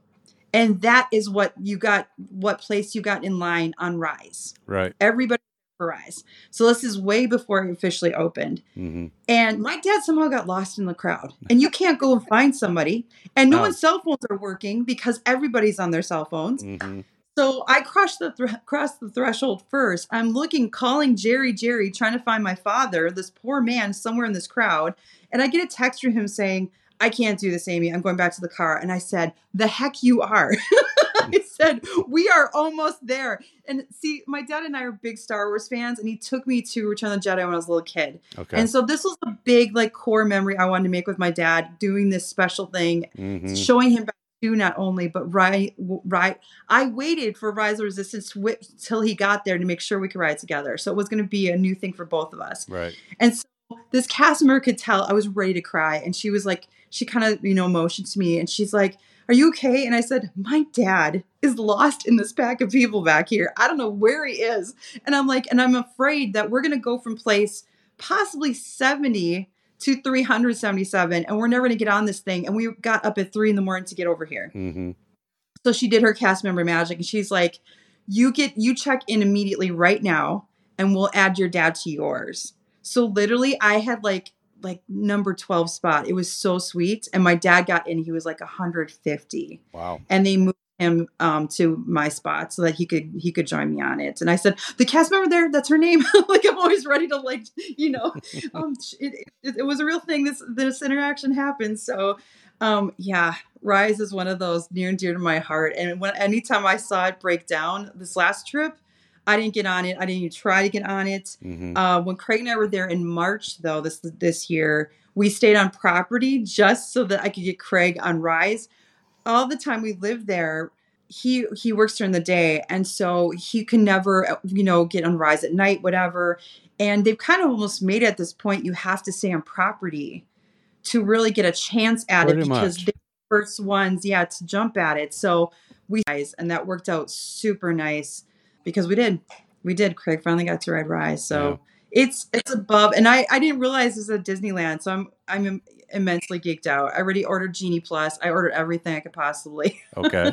and that is what you got what place you got in line on rise Right. everybody for rise so this is way before it officially opened hmm and my dad somehow got lost in the crowd. And you can't go and find somebody. And no No. one's cell phones are working because everybody's on their cell phones. hmm So I crossed the crossed the threshold first. I'm looking, calling Jerry, Jerry, trying to find my father, this poor man somewhere in this crowd. And I get a text from him saying, I can't do this, Amy. I'm going back to the car. And I said, The heck you are. I said, We are almost there. And see, my dad and I are big Star Wars fans, and he took me to Return of the Jedi when I was a little kid. Okay. And so this was a big, like, core memory I wanted to make with my dad, doing this special thing, hmm showing him back to not only, but right, right. I waited for Rise of Resistance to wait till he got there to make sure we could ride together. So it was going to be a new thing for both of us. Right. And so this cast member could tell I was ready to cry, and she was like, she kind of, you know, motioned to me, and she's like, "Are you okay?" And I said, "My dad is lost in this pack of people back here. I don't know where he is." And I'm like, and I'm afraid that we're gonna go from place possibly 70 to 377, and we're never gonna get on this thing. And we got up at three in the morning to get over here. hmm So she did her cast member magic, and she's like, "You get you check in immediately right now, and we'll add your dad to yours." So literally, I had like like number twelve spot. It was so sweet, and my dad got in. He was like 150, Wow. and they moved him um, to my spot so that he could he could join me on it. And I said, the cast member there, that's her name. like I'm always ready to like you know, um, it, it, it was a real thing. This this interaction happened. So um, yeah, Rise is one of those near and dear to my heart. And when anytime I saw it break down this last trip, I didn't get on it. I didn't even try to get on it. Mhm. Uh, when Craig and I were there in March, though this this year, we stayed on property just so that I could get Craig on Rise. All the time we lived there, he he works during the day, and so he can never, you know, get on Rise at night, whatever. And they've kind of almost made it at this point. You have to stay on property to really get a chance at Pretty it because much. they're the first ones, yeah, to jump at it. So we and that worked out super nice because we did we did craig finally got to ride rise so it's it's above and i i didn't realize this was at disneyland so i'm i'm im- immensely geeked out i already ordered genie plus i ordered everything i could possibly Okay.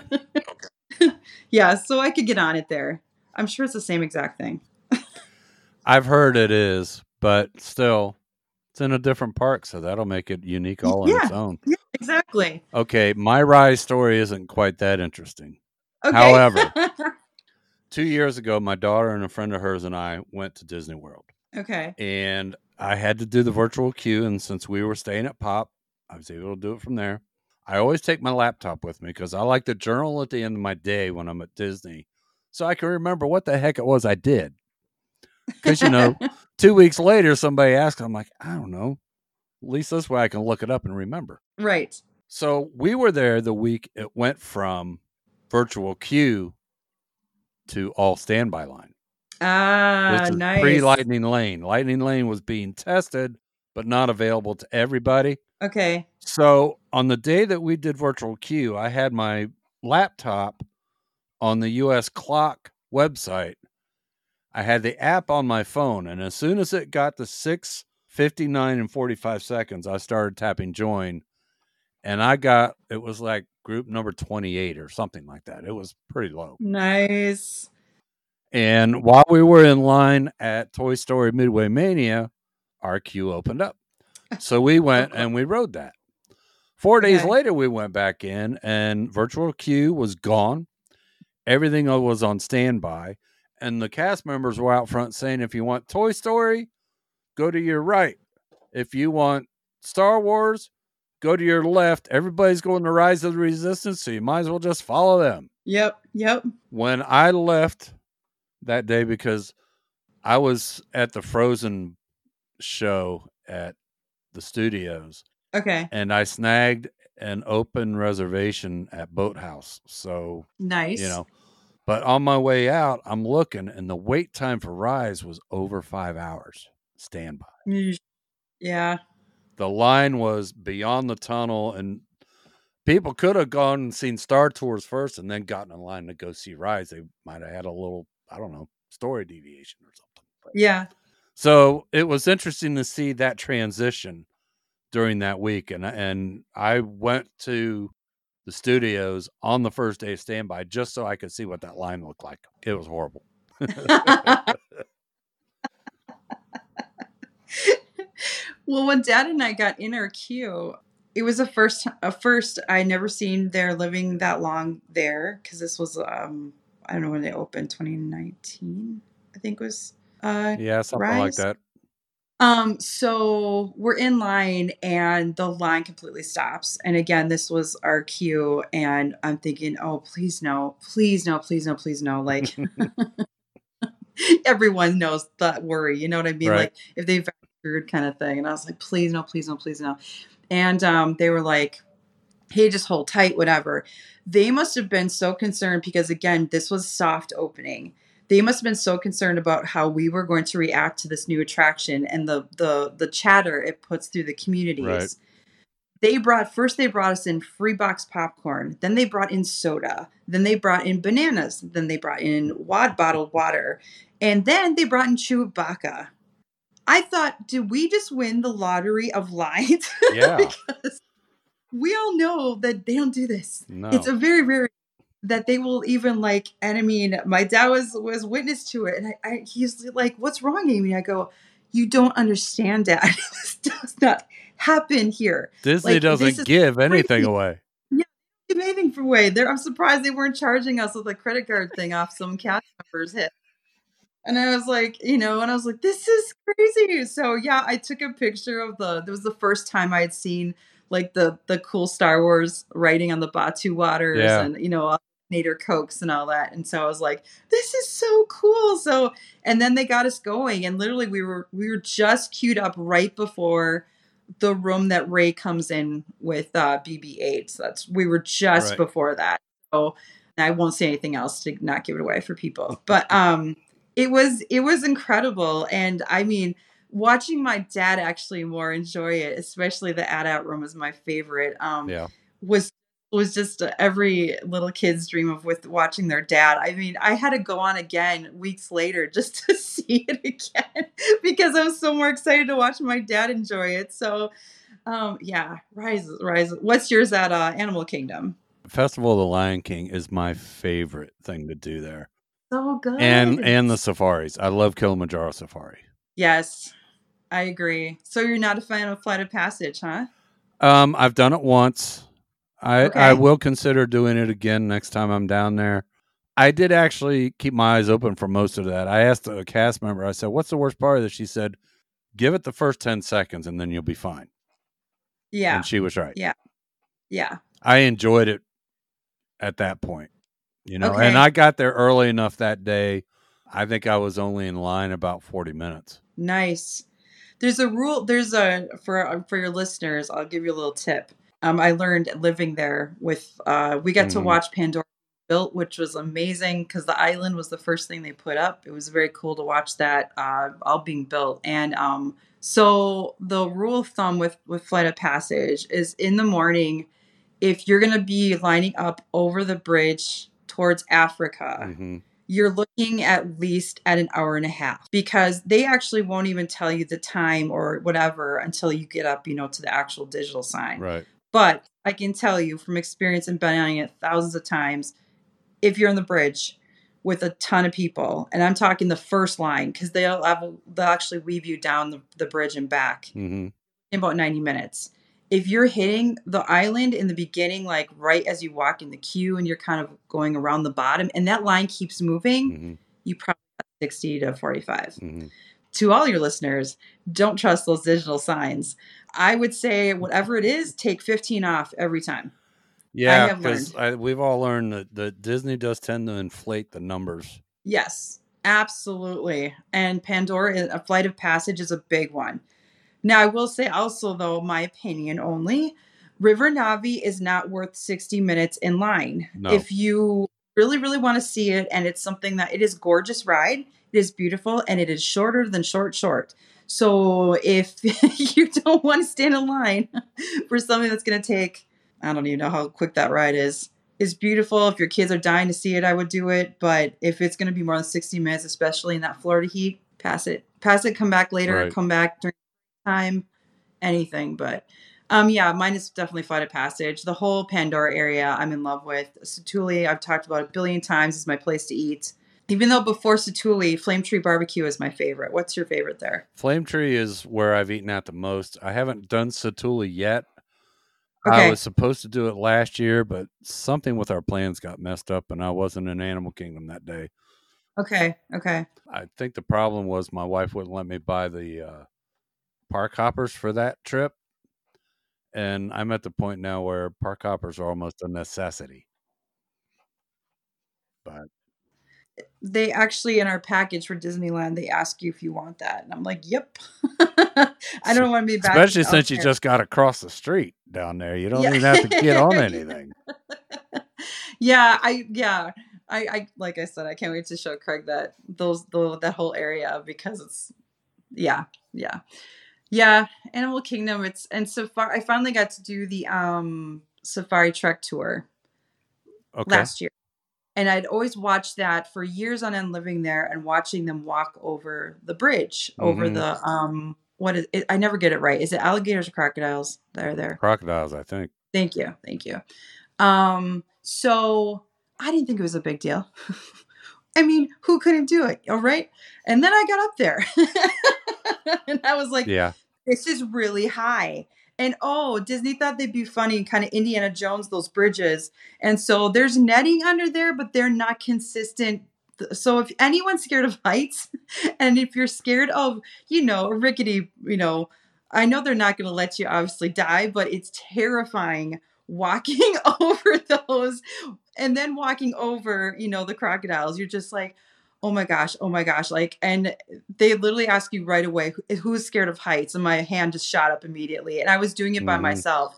yeah so i could get on it there i'm sure it's the same exact thing I've heard it is, but still, it's in a different park, so that'll make it unique all on its Yeah. own. exactly Okay, my rise story isn't quite that interesting. okay However- Two years ago, my daughter and a friend of hers and I went to Disney World, okay and I had to do the virtual queue. And since we were staying at Pop, I was able to do it from there. I always take my laptop with me because I like to journal at the end of my day when I'm at Disney, so I can remember what the heck it was I did. Because you know, two weeks later, somebody asked, I'm like, I don't know. At least this way I can look it up and remember. right So we were there the week it went from virtual queue to all standby line. Ah nice pre Lightning Lane. Lightning Lane was being tested, but not available to everybody. okay So on the day that we did virtual queue, I had my laptop on the US clock website. I had the app on my phone, and as soon as it got to 659 and 45 seconds, I started tapping join. And I got it was like group number 28 or something like that. It was pretty low. nice And while we were in line at Toy Story Midway Mania, our queue opened up. So we went and we rode that. Four days Okay. later, we went back in and virtual queue was gone. Everything was on standby. And the cast members were out front saying, if you want Toy Story, go to your right. If you want Star Wars, go to your left. Everybody's going to Rise of the Resistance, so you might as well just follow them yep yep when I left that day because I was at the Frozen show at the studios okay and I snagged an open reservation at Boathouse. So, nice you know, but on my way out, I'm looking and the wait time for Rise was over five hours standby. Yeah The line was beyond the tunnel and people could have gone and seen Star Tours first and then gotten in line to go see Rise. They might have had a little, I don't know, story deviation or something. But- yeah So it was interesting to see that transition during that week, and and I went to the studios on the first day of standby just so I could see what that line looked like. It was horrible. well, when Dad and I got in our queue, it was a first a first I never seen there living that long there because this was um I don't know when they opened 2019 I think was uh Yeah, something like that. um so we're in line and the line completely stops. And again this was our queue and I'm thinking oh please no please no please no please no like everyone knows that worry you know what I mean? Right. like if they've weird kind of thing. And I was like please no please no please no. And um, they were like, "Hey, just hold tight, whatever." They must have been so concerned because again, this was soft opening. They must have been so concerned about how we were going to react to this new attraction and the the the chatter it puts through the communities. Right. They brought first they brought us in free box popcorn, then they brought in soda, then they brought in bananas, then they brought in wad bottled water, and then they brought in Chewbacca. I thought, did we just win the lottery of lines? Yeah. because we all know that they don't do this. No. It's a very, rare that they will even like. And I mean, my dad was was witness to it, and I, I he's like, "What's wrong, Amy?" I go, "You don't understand, Dad. this does not happen here. Disney like, doesn't give anything crazy. away. Give bathing for way. There, I'm surprised they weren't charging us with a credit card thing off some cast members hit. And I was like, you know, and I was like, this is crazy. So yeah, I took a picture of the. It was the first time I had seen like the the cool Star Wars writing on the Batuu waters Yeah. and you know Nader Cokes and all that. And so I was like, this is so cool. So and then they got us going, and literally we were we were just queued up right before the room that Rey comes in with uh, BB-8. So that's we were just Right. before that. So I won't say anything else to not give it away for people. But um, it was it was incredible, and I mean, watching my dad actually more enjoy it, especially the AT-AT room is my favorite. Um, Yeah. was was just uh, every little kid's dream of with watching their dad. I mean, I had to go on again weeks later just to see it again because I was so more excited to watch my dad enjoy it. So, um, yeah, Rise, Rise. What's yours at uh, Animal Kingdom? Festival of the Lion King is my favorite thing to do there. So good. And and the safaris. I love Kilimanjaro Safari. yes, I agree. So you're not a fan of Flight of Passage, huh? Um, I've done it once. I Okay. I will consider doing it again next time I'm down there. I did actually keep my eyes open for most of that. I asked a cast member. I said, "What's the worst part of this?" She said, "Give it the first ten seconds, and then you'll be fine." Yeah, And she was right. Yeah. yeah. I enjoyed it at that point, you know. Okay. And I got there early enough that day. I think I was only in line about forty minutes. Nice. There's a rule. There's a for uh, for your listeners. I'll give you a little tip. Um, I learned living there with. Uh, we got to Mhm. watch Pandora built, which was amazing because the island was the first thing they put up. It was very cool to watch that uh, all being built. And um, so the rule of thumb with with Flight of Passage is in the morning, if you're gonna be lining up over the bridge towards Africa hmm you're looking at least at an hour and a half because they actually won't even tell you the time or whatever until you get up, you know, to the actual digital sign. Right. But I can tell you from experience and been on it thousands of times, if you're on the bridge with a ton of people, and I'm talking the first line because they'll have, they'll actually weave you down the, the bridge and back hmm in about 90 minutes. If you're hitting the island in the beginning, like right as you walk in the queue and you're kind of going around the bottom, and that line keeps moving, hmm you probably got 60 to 45. hmm To all your listeners, don't trust those digital signs. I would say, whatever it is, take 15 off every time. Yeah, because we've all learned that, that Disney does tend to inflate the numbers. Yes, absolutely. And Pandora, a flight of passage is a big one. Now, I will say also, though, my opinion only, River Na'vi is not worth 60 minutes in line. No. If you really, really want to see it, and it's something that it is gorgeous ride, it is beautiful, and it is shorter than short, short. So if you don't want to stand in line for something that's going to take, I don't even know how quick that ride is. It's beautiful. If your kids are dying to see it, I would do it. But if it's going to be more than 60 minutes, especially in that Florida heat, pass it. Pass it, come back later, Right. come back during time, anything. But um, yeah, mine is definitely Flight of Passage. The whole Pandora area I'm in love with. Satu'li, I've talked about a billion times, is my place to eat. Even though before Satu'li, Flame Tree Barbecue is my favorite. What's your favorite there? Flame Tree is where I've eaten at the most. I haven't done Satu'li yet. I was supposed to do it last year, but something with our plans got messed up, and I wasn't in Animal Kingdom that day. Okay, okay. I think the problem was my wife wouldn't let me buy the uh, park hoppers for that trip, and I'm at the point now where park hoppers are almost a necessity. But They actually in our package for Disneyland, they ask you if you want that, and I'm like, "Yep." I don't want to be back. especially since you just got across the street down there, you don't Yeah. even have to get on anything. yeah, I yeah. I, I like I said, I can't wait to show Craig that those the that whole area because it's yeah, yeah. Yeah, Animal Kingdom, it's and safari I finally got to do the um safari trek tour Okay. last year. And I'd always watched that for years on end living there and watching them walk over the bridge, over Mhm. the um what is it, I never get it right. Is it alligators or crocodiles that are there? Crocodiles, I think. Thank you. Thank you. Um, so I didn't think it was a big deal. I mean, who couldn't do it? All right. And then I got up there and I was like, Yeah. This is really high. And oh, Disney thought they'd be funny, kind of Indiana Jones, those bridges. And so there's netting under there, but they're not consistent. So if anyone's scared of heights, and if you're scared of, you know, a rickety, you know, I know they're not going to let you obviously die, but it's terrifying walking over those and then walking over, you know, the crocodiles. You're just like, oh my gosh, oh my gosh. Like, and they literally ask you right away, who's scared of heights? And my hand just shot up immediately. And I was doing it by mm-hmm. myself.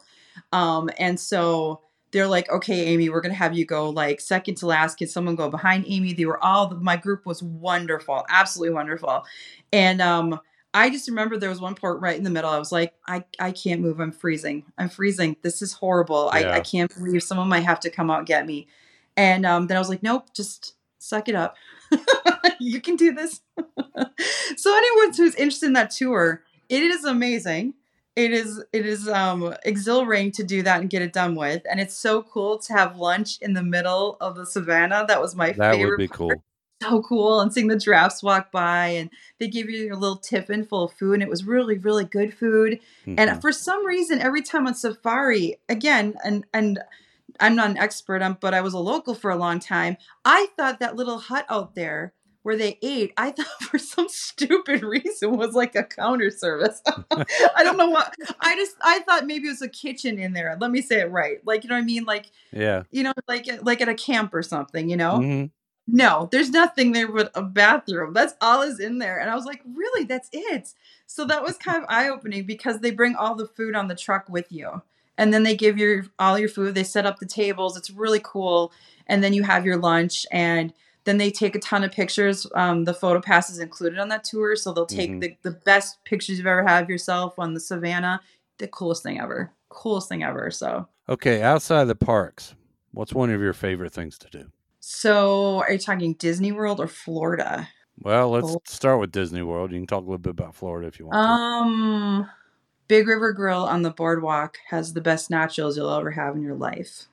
Um, and so they're like, okay, Amy, we're gonna have you go like second to last. Can someone go behind Amy? They were all my group was wonderful, absolutely wonderful. And um, I just remember there was one part right in the middle. I was like, I, I can't move. I'm freezing. I'm freezing. This is horrible. Yeah. I, I can't believe someone might have to come out and get me. And um, then I was like, nope, just suck it up. you can do this. so anyone who's interested in that tour, it is amazing. It is it is um exhilarating to do that and get it done with. And it's so cool to have lunch in the middle of the savannah. That was my that favorite. That would be part. cool. So cool. And seeing the giraffes walk by and they give you your little tiffin full of food and it was really, really good food. Mm-hmm. And for some reason, every time on safari, again, and and I'm not an expert, on, but I was a local for a long time. I thought that little hut out there where they ate, I thought for some stupid reason was like a counter service. I don't know what. I just I thought maybe it was a kitchen in there. Let me say it right. Like you know what I mean? Like yeah, you know, like like at a camp or something. You know. Mm-hmm. No, there's nothing there but a bathroom. That's all is in there. And I was like, really? That's it. So that was kind of eye opening because they bring all the food on the truck with you and then they give you all your food. They set up the tables. It's really cool. And then you have your lunch and then they take a ton of pictures. Um, the photo pass is included on that tour, so they'll take mm-hmm. the, the best pictures you've ever had of yourself on the savannah. The coolest thing ever, coolest thing ever. So okay, outside the parks, what's one of your favorite things to do? So, are you talking Disney World or Florida? Well, let's start with Disney World. You can talk a little bit about Florida if you want. Um, to. Big River Grill on the boardwalk has the best nachos you'll ever have in your life.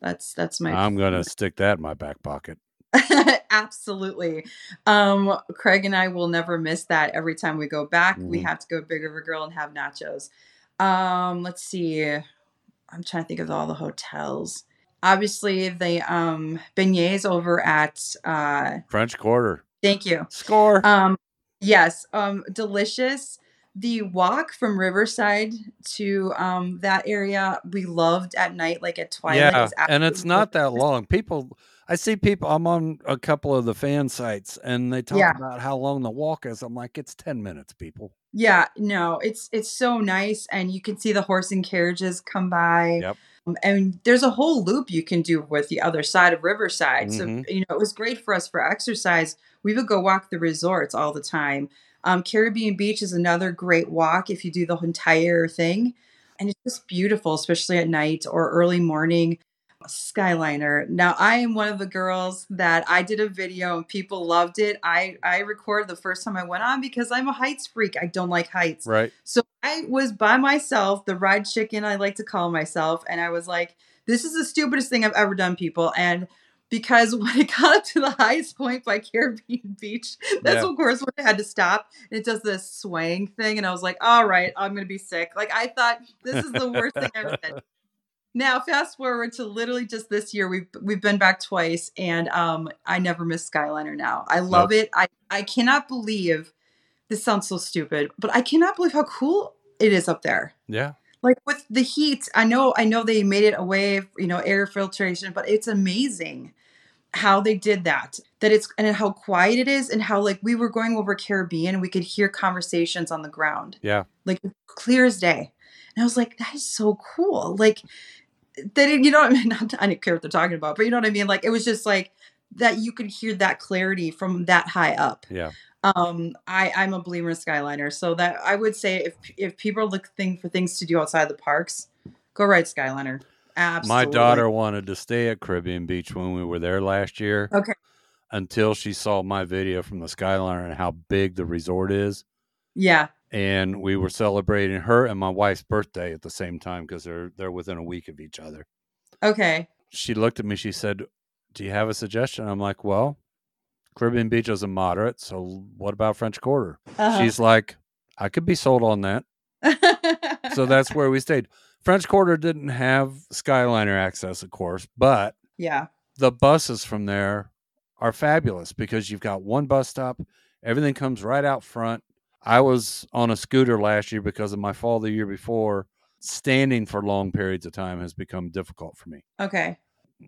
That's that's my. I'm gonna stick that in my back pocket. Absolutely. Um, Craig and I will never miss that. Every time we go back, mm-hmm. we have to go Big River Grill and have nachos. Um, let's see. I'm trying to think of all the hotels. Obviously, the um, beignets over at uh, French Quarter. Thank you. Score. Um, yes. Um, delicious the walk from Riverside to um, that area we loved at night, like at twilight. Yeah, and it's not that long. People, I see people. I'm on a couple of the fan sites, and they talk yeah. about how long the walk is. I'm like, it's ten minutes, people. Yeah, no, it's it's so nice, and you can see the horse and carriages come by. Yep. Um, and there's a whole loop you can do with the other side of Riverside. Mm-hmm. So you know, it was great for us for exercise. We would go walk the resorts all the time. Um, Caribbean Beach is another great walk if you do the entire thing. And it's just beautiful, especially at night or early morning. Skyliner. Now I am one of the girls that I did a video and people loved it. I I recorded the first time I went on because I'm a heights freak. I don't like heights. Right. So I was by myself, the ride chicken I like to call myself, and I was like, this is the stupidest thing I've ever done, people. And because when it got up to the highest point by Caribbean Beach, that's yeah. of course when I had to stop. And it does this swaying thing, and I was like, "All right, I'm gonna be sick." Like I thought this is the worst thing ever. Now, fast forward to literally just this year, we've we've been back twice, and um, I never miss Skyliner. Now, I love nope. it. I I cannot believe this sounds so stupid, but I cannot believe how cool it is up there. Yeah, like with the heat i know i know they made it away you know air filtration but it's amazing how they did that that it's and how quiet it is and how like we were going over caribbean we could hear conversations on the ground. Yeah. Like clear as day. And i was like that is so cool. Like they didn't you know what i mean? Not, i didn't care what they're talking about but you know what i mean? Like it was just like that you could hear that clarity from that high up. Yeah. Um, I I'm a believer in Skyliner, so that I would say if if people are looking for things to do outside the parks, go ride Skyliner. Absolutely. My daughter wanted to stay at Caribbean Beach when we were there last year. Okay. Until she saw my video from the Skyliner and how big the resort is. Yeah. And we were celebrating her and my wife's birthday at the same time because they're they're within a week of each other. Okay. She looked at me. She said, "Do you have a suggestion?" I'm like, "Well, Caribbean Beach is a moderate. So what about French Quarter? Uh-huh. She's like, I could be sold on that. so that's where we stayed. French Quarter didn't have Skyliner access, of course, but yeah. the buses from there are fabulous because you've got one bus stop, everything comes right out front. I was on a scooter last year because of my fall the year before. Standing for long periods of time has become difficult for me. Okay.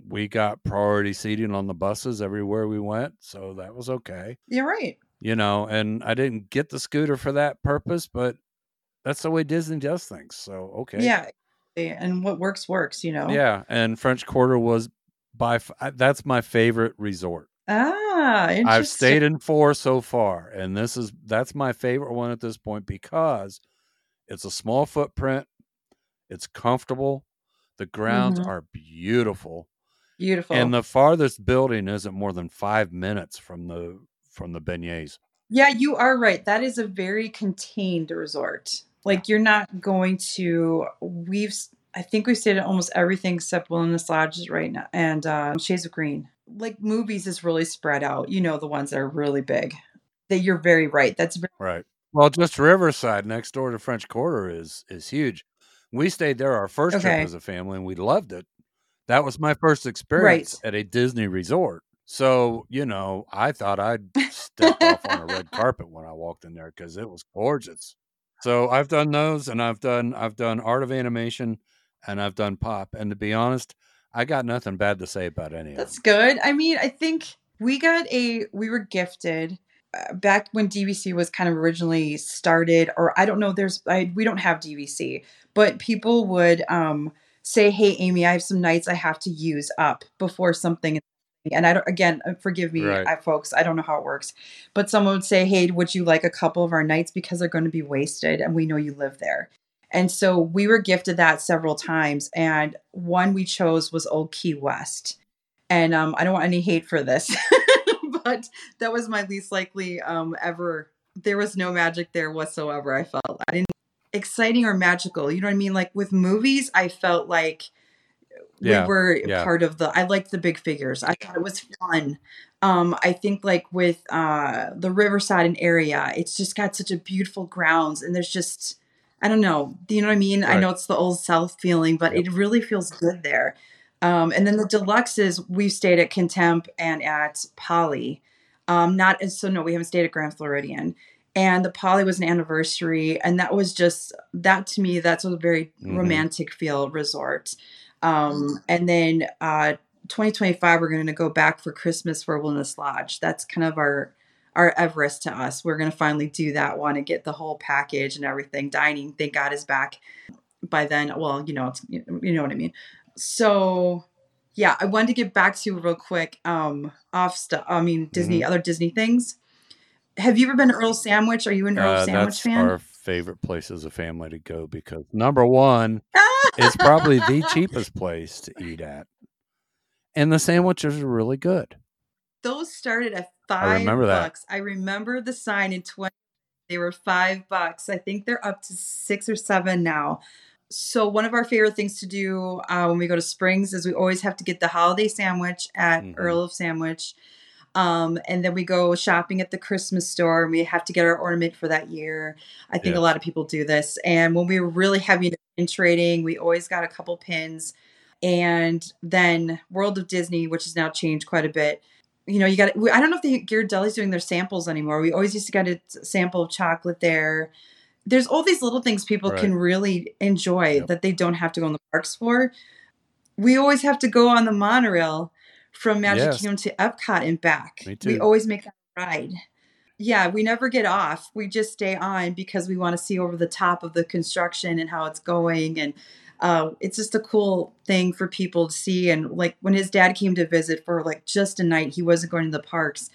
We got priority seating on the buses everywhere we went, so that was okay. You're right. You know, and I didn't get the scooter for that purpose, but that's the way Disney does things. So, okay. Yeah. And what works works, you know. Yeah, and French Quarter was by f- that's my favorite resort. Ah, interesting. I've stayed in four so far, and this is that's my favorite one at this point because it's a small footprint, it's comfortable, the grounds Mhm. are beautiful, Beautiful. and the farthest building isn't more than five minutes from the from the beignets. Yeah, you are right. That is a very contained resort. Like you're not going to. We've. I think we've stayed at almost everything except Wilderness Lodges right now and uh, Shades of Green. Like movies is really spread out. You know the ones that are really big. That you're very right. That's very, Right. Well, just Riverside next door to French Quarter is is huge. We stayed there our first Okay. trip as a family, and we loved it. That was my first experience at a Disney resort. So you know, I thought I'd step off on a red carpet when I walked in there because it was gorgeous. So I've done those, and I've done I've done Art of Animation, and I've done Pop. And to be honest, I got nothing bad to say about any of it. That's good. I mean, I think we got a we were gifted uh, back when DVC was kind of originally started or I don't know there's I we don't have DVC, but people would um say, "Hey Amy, I have some nights I have to use up before something." And I don't again, uh, forgive me, Right. I, folks, I don't know how it works. But someone would say, "Hey, would you like a couple of our nights because they're going to be wasted and we know you live there." And so we were gifted that several times and one we chose was Old Key West and um, I don't want any hate for this, but that was my least likely um, ever. There was no magic there whatsoever. I felt I didn't exciting or magical. You know what I mean? Like with movies, I felt like Yeah, we were yeah. part of the. I liked the big figures. I thought it was fun. Um, I think like with uh, the Riverside and area, it's just got such a beautiful grounds, and there's just I don't know. Do you know what I mean? I know it's the old South feeling, but Yep. it really feels good there. Um, and then the deluxes, we've stayed at Contemp and at Poly. Um, not as so no, we haven't stayed at Grand Floridian. And the Poly was an anniversary, and that was just that to me. That's a very Mhm. romantic feel resort. Um, and then uh, 2025, we're going to go back for Christmas for Wilderness Lodge. That's kind of our our Everest to us. We're going to finally do that one and get the whole package and everything. Dining, thank God, is back by then. Well, you know, it's, you know what I mean. So, yeah, I wanted to get back to you real quick. Um, off stuff. I mean, Disney, Mm-hmm. other Disney things. Have you ever been to Earl Sandwich? Are you an Earl Uh, Sandwich fan? our favorite place as a family to go because number one, it's probably the cheapest place to eat at, and the sandwiches are really good. Those started at five I remember that. bucks. I remember the sign in 20. They were five bucks. I think they're up to six or seven now. So one of our favorite things to do uh, when we go to Springs is we always have to get the holiday sandwich at Mhm. Earl of Sandwich. Um, and then we go shopping at the Christmas store and we have to get our ornament for that year. I think Yes. a lot of people do this. And when we were really heavy in trading, we always got a couple pins. And then World of Disney, which has now changed quite a bit. You know, you got. I don't know if the Ghirardelli's doing their samples anymore. We always used to get a sample of chocolate there. There's all these little things people Right. can really enjoy Yep. that they don't have to go in the parks for. We always have to go on the monorail from Magic Yes. Kingdom to Epcot and back. We always make that ride. Yeah, we never get off. We just stay on because we want to see over the top of the construction and how it's going. And uh, it's just a cool thing for people to see. And like when his dad came to visit for like just a night, he wasn't going to the parks,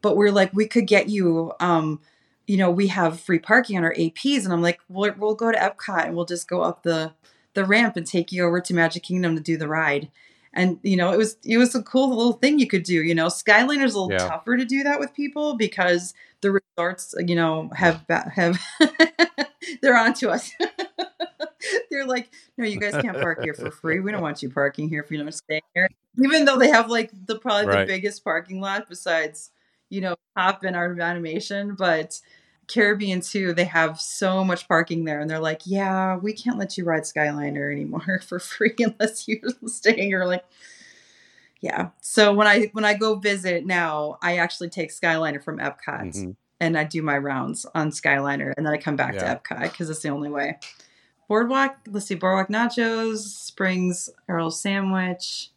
but we're like, we could get you. Um, you know, we have free parking on our APs, and I'm like, we'll, we'll go to Epcot and we'll just go up the the ramp and take you over to Magic Kingdom to do the ride. And you know, it was it was a cool little thing you could do. You know, Skyliner's a little Yeah. tougher to do that with people because the resorts, you know, have have they're onto us. they're like, no, you guys can't park here for free. We don't want you parking here if you don't stay here. Even though they have like the probably Right. the biggest parking lot besides, you know, Pop and Art of Animation, but Caribbean too, they have so much parking there, and they're like, "Yeah, we can't let you ride Skyliner anymore for free unless you're staying." Or like, yeah. So when I when I go visit now, I actually take Skyliner from Epcot Mhm. and I do my rounds on Skyliner, and then I come back Yeah. to Epcot because it's the only way. Boardwalk, let's see, Boardwalk Nachos, Springs Earl Sandwich.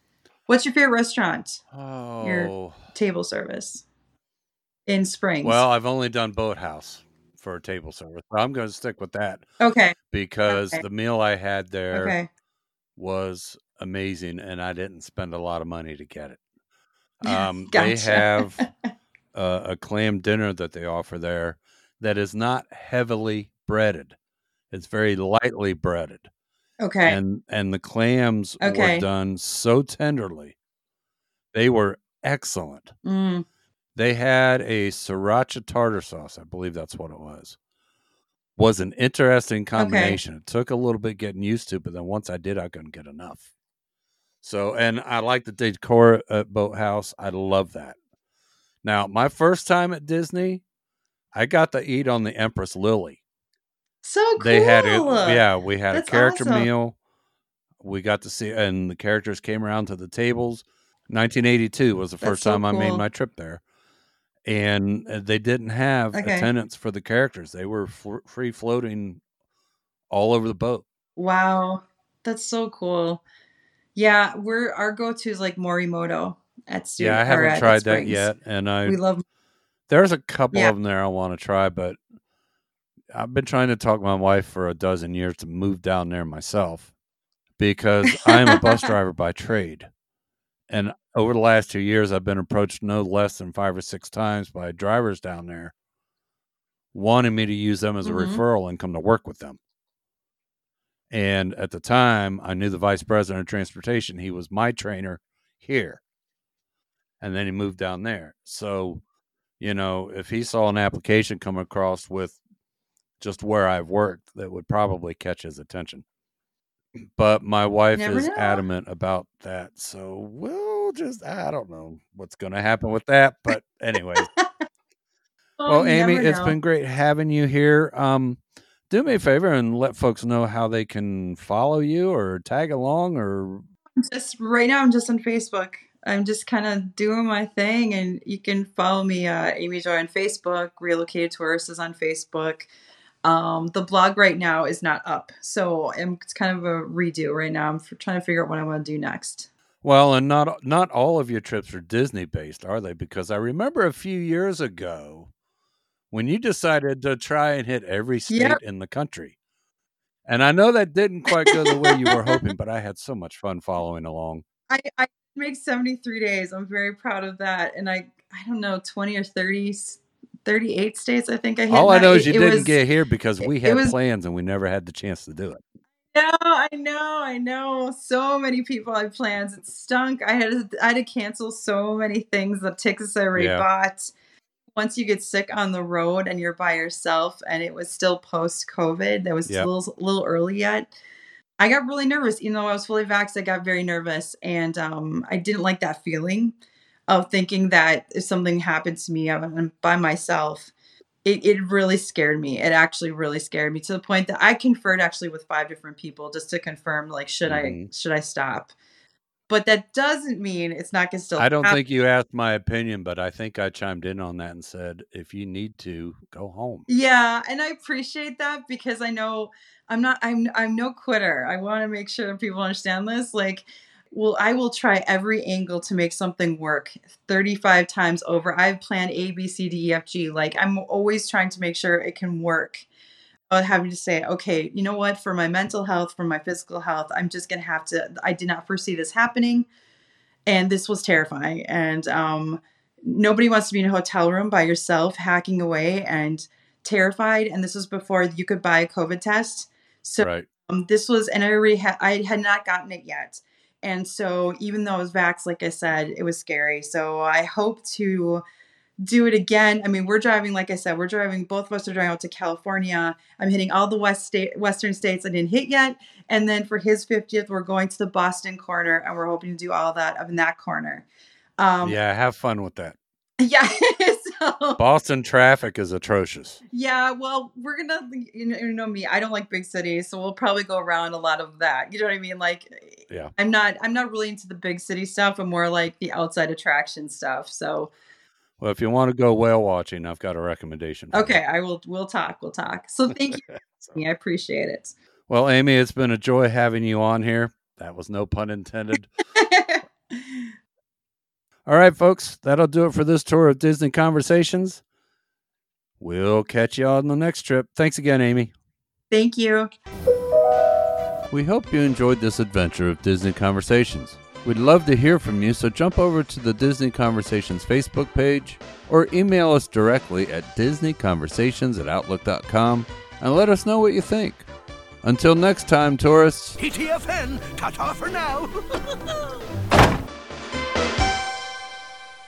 What's your favorite restaurant? Oh. Table service in Springs. Well, I've only done Boathouse for a table service. But I'm going to stick with that okay, because Okay. the meal I had there okay, was amazing and I didn't spend a lot of money to get it. Um, They have a, a clam dinner that they offer there that is not heavily breaded. It's very lightly breaded. okay, And and the clams Okay. were done so tenderly. They were excellent. Mm, They had a sriracha tartar sauce. I believe that's what it was. Was an interesting combination. It took a little bit getting used to, but then once I did, I couldn't get enough. So, and I like the decor at Boathouse. I love that. Now, my first time at Disney, I got to eat on the Empress Lilly. so cool. They had it. Yeah, we had That's a character awesome. meal. We got to see, and the characters came around to the tables. 1982 was the That's first so time I made my trip there, and uh, they didn't have Okay. attendants for the characters. They were f- free floating all over the boat. Wow, that's so cool. Yeah, we're our go to is like Morimoto at Stu- yeah, I haven't tried that yet, and I We love. there's a couple Yeah. of them there I want to try, but I've been trying to talk my wife for a dozen years to move down there myself because I'm a bus driver by trade. And over the last two years, I've been approached no less than five or six times by drivers down there wanting me to use them as a Mhm. referral and come to work with them. And at the time, I knew the vice president of transportation. He was my trainer here. And then he moved down there. So, you know, if he saw an application come across with just where I've worked, that would probably catch his attention. But my wife Never is know. adamant about that. So we'll just, I don't know what's going to happen with that. But, anyway. Well, Amy, it's know. been great having you here. Um, do me a favor and let folks know how they can follow you or tag along or just right now. I'm just on Facebook. I'm just kind of doing my thing, and you can follow me, uh, Amy Joy, on Facebook. Relocated Tourist is on Facebook. Um, the blog right now is not up, so I'm, it's kind of a redo right now. I'm f- trying to figure out what I want to do next. Well, and not not all of your trips are Disney based, are they? Because I remember a few years ago when you decided to try and hit every state Yep. in the country. And I know that didn't quite go the way you were hoping, but I had so much fun following along. I, I make 73 days. I'm very proud of that. And I, I don't know, 20 or 30, s- 38 states, I think I hit. All I know is you it didn't was- get here because we had was- plans and we never had the chance to do it. No, I know, I know. So many people had plans. It stunk. I had to, I had to cancel so many things. The tickets I already Yeah. bought. Once you get sick on the road and you're by yourself, and it was still post COVID, that was Yep. a little, little early yet. I got really nervous, even though I was fully vaxxed. I got very nervous, and um, I didn't like that feeling of thinking that if something happened to me, I'm by myself it, it really scared me. It actually really scared me to the point that I conferred actually with five different people just to confirm like should I Mhm. should I stop? But that doesn't mean it's not gonna still I don't happen. think you asked my opinion, but I think I chimed in on that and said, if you need to, go home. Yeah, and I appreciate that because I know I'm not I'm I'm no quitter. I want to make sure people understand this. Like, well, I will try every angle to make something work 35 times over. I've planned A, B, C, D, E, F, G. Like, I'm always trying to make sure it can work. But having to say, okay, you know what, for my mental health, for my physical health, I'm just gonna have to I did not foresee this happening. And this was terrifying. And um nobody wants to be in a hotel room by yourself, hacking away and terrified. And this was before you could buy a COVID test. So right. um, this was, and I already had, I had not gotten it yet. And so even though I was vaxxed, like I said, it was scary. So I hope to do it again. I mean, we're driving, like I said, we're driving, both of us are driving out to California. I'm hitting all the west state, western states I didn't hit yet. And then for his 50th, we're going to the Boston corner and we're hoping to do all that up in that corner. Um, yeah, have fun with that. yeah. Boston traffic is atrocious. Yeah, well, we're gonna you know, you know me. I don't like big cities, so we'll probably go around a lot of that. You know what I mean? Like, Yeah. I'm not I'm not really into the big city stuff. I'm more like the outside attraction stuff. So Well, if you want to go whale watching, I've got a recommendation. for you. okay, I will. We'll talk. We'll talk. So thank you. So-. I appreciate it. Well, Amy, it's been a joy having you on here. That was no pun intended. All right, folks, that'll do it for this tour of Disney Conversations. We'll catch you on the next trip. Thanks again, Amy. thank you. We hope you enjoyed this adventure of Disney Conversations. We'd love to hear from you, so jump over to the Disney Conversations Facebook page or email us directly at disneyconversations at outlook.com and let us know what you think. Until next time, tourists. TTFN, ta-ta for now.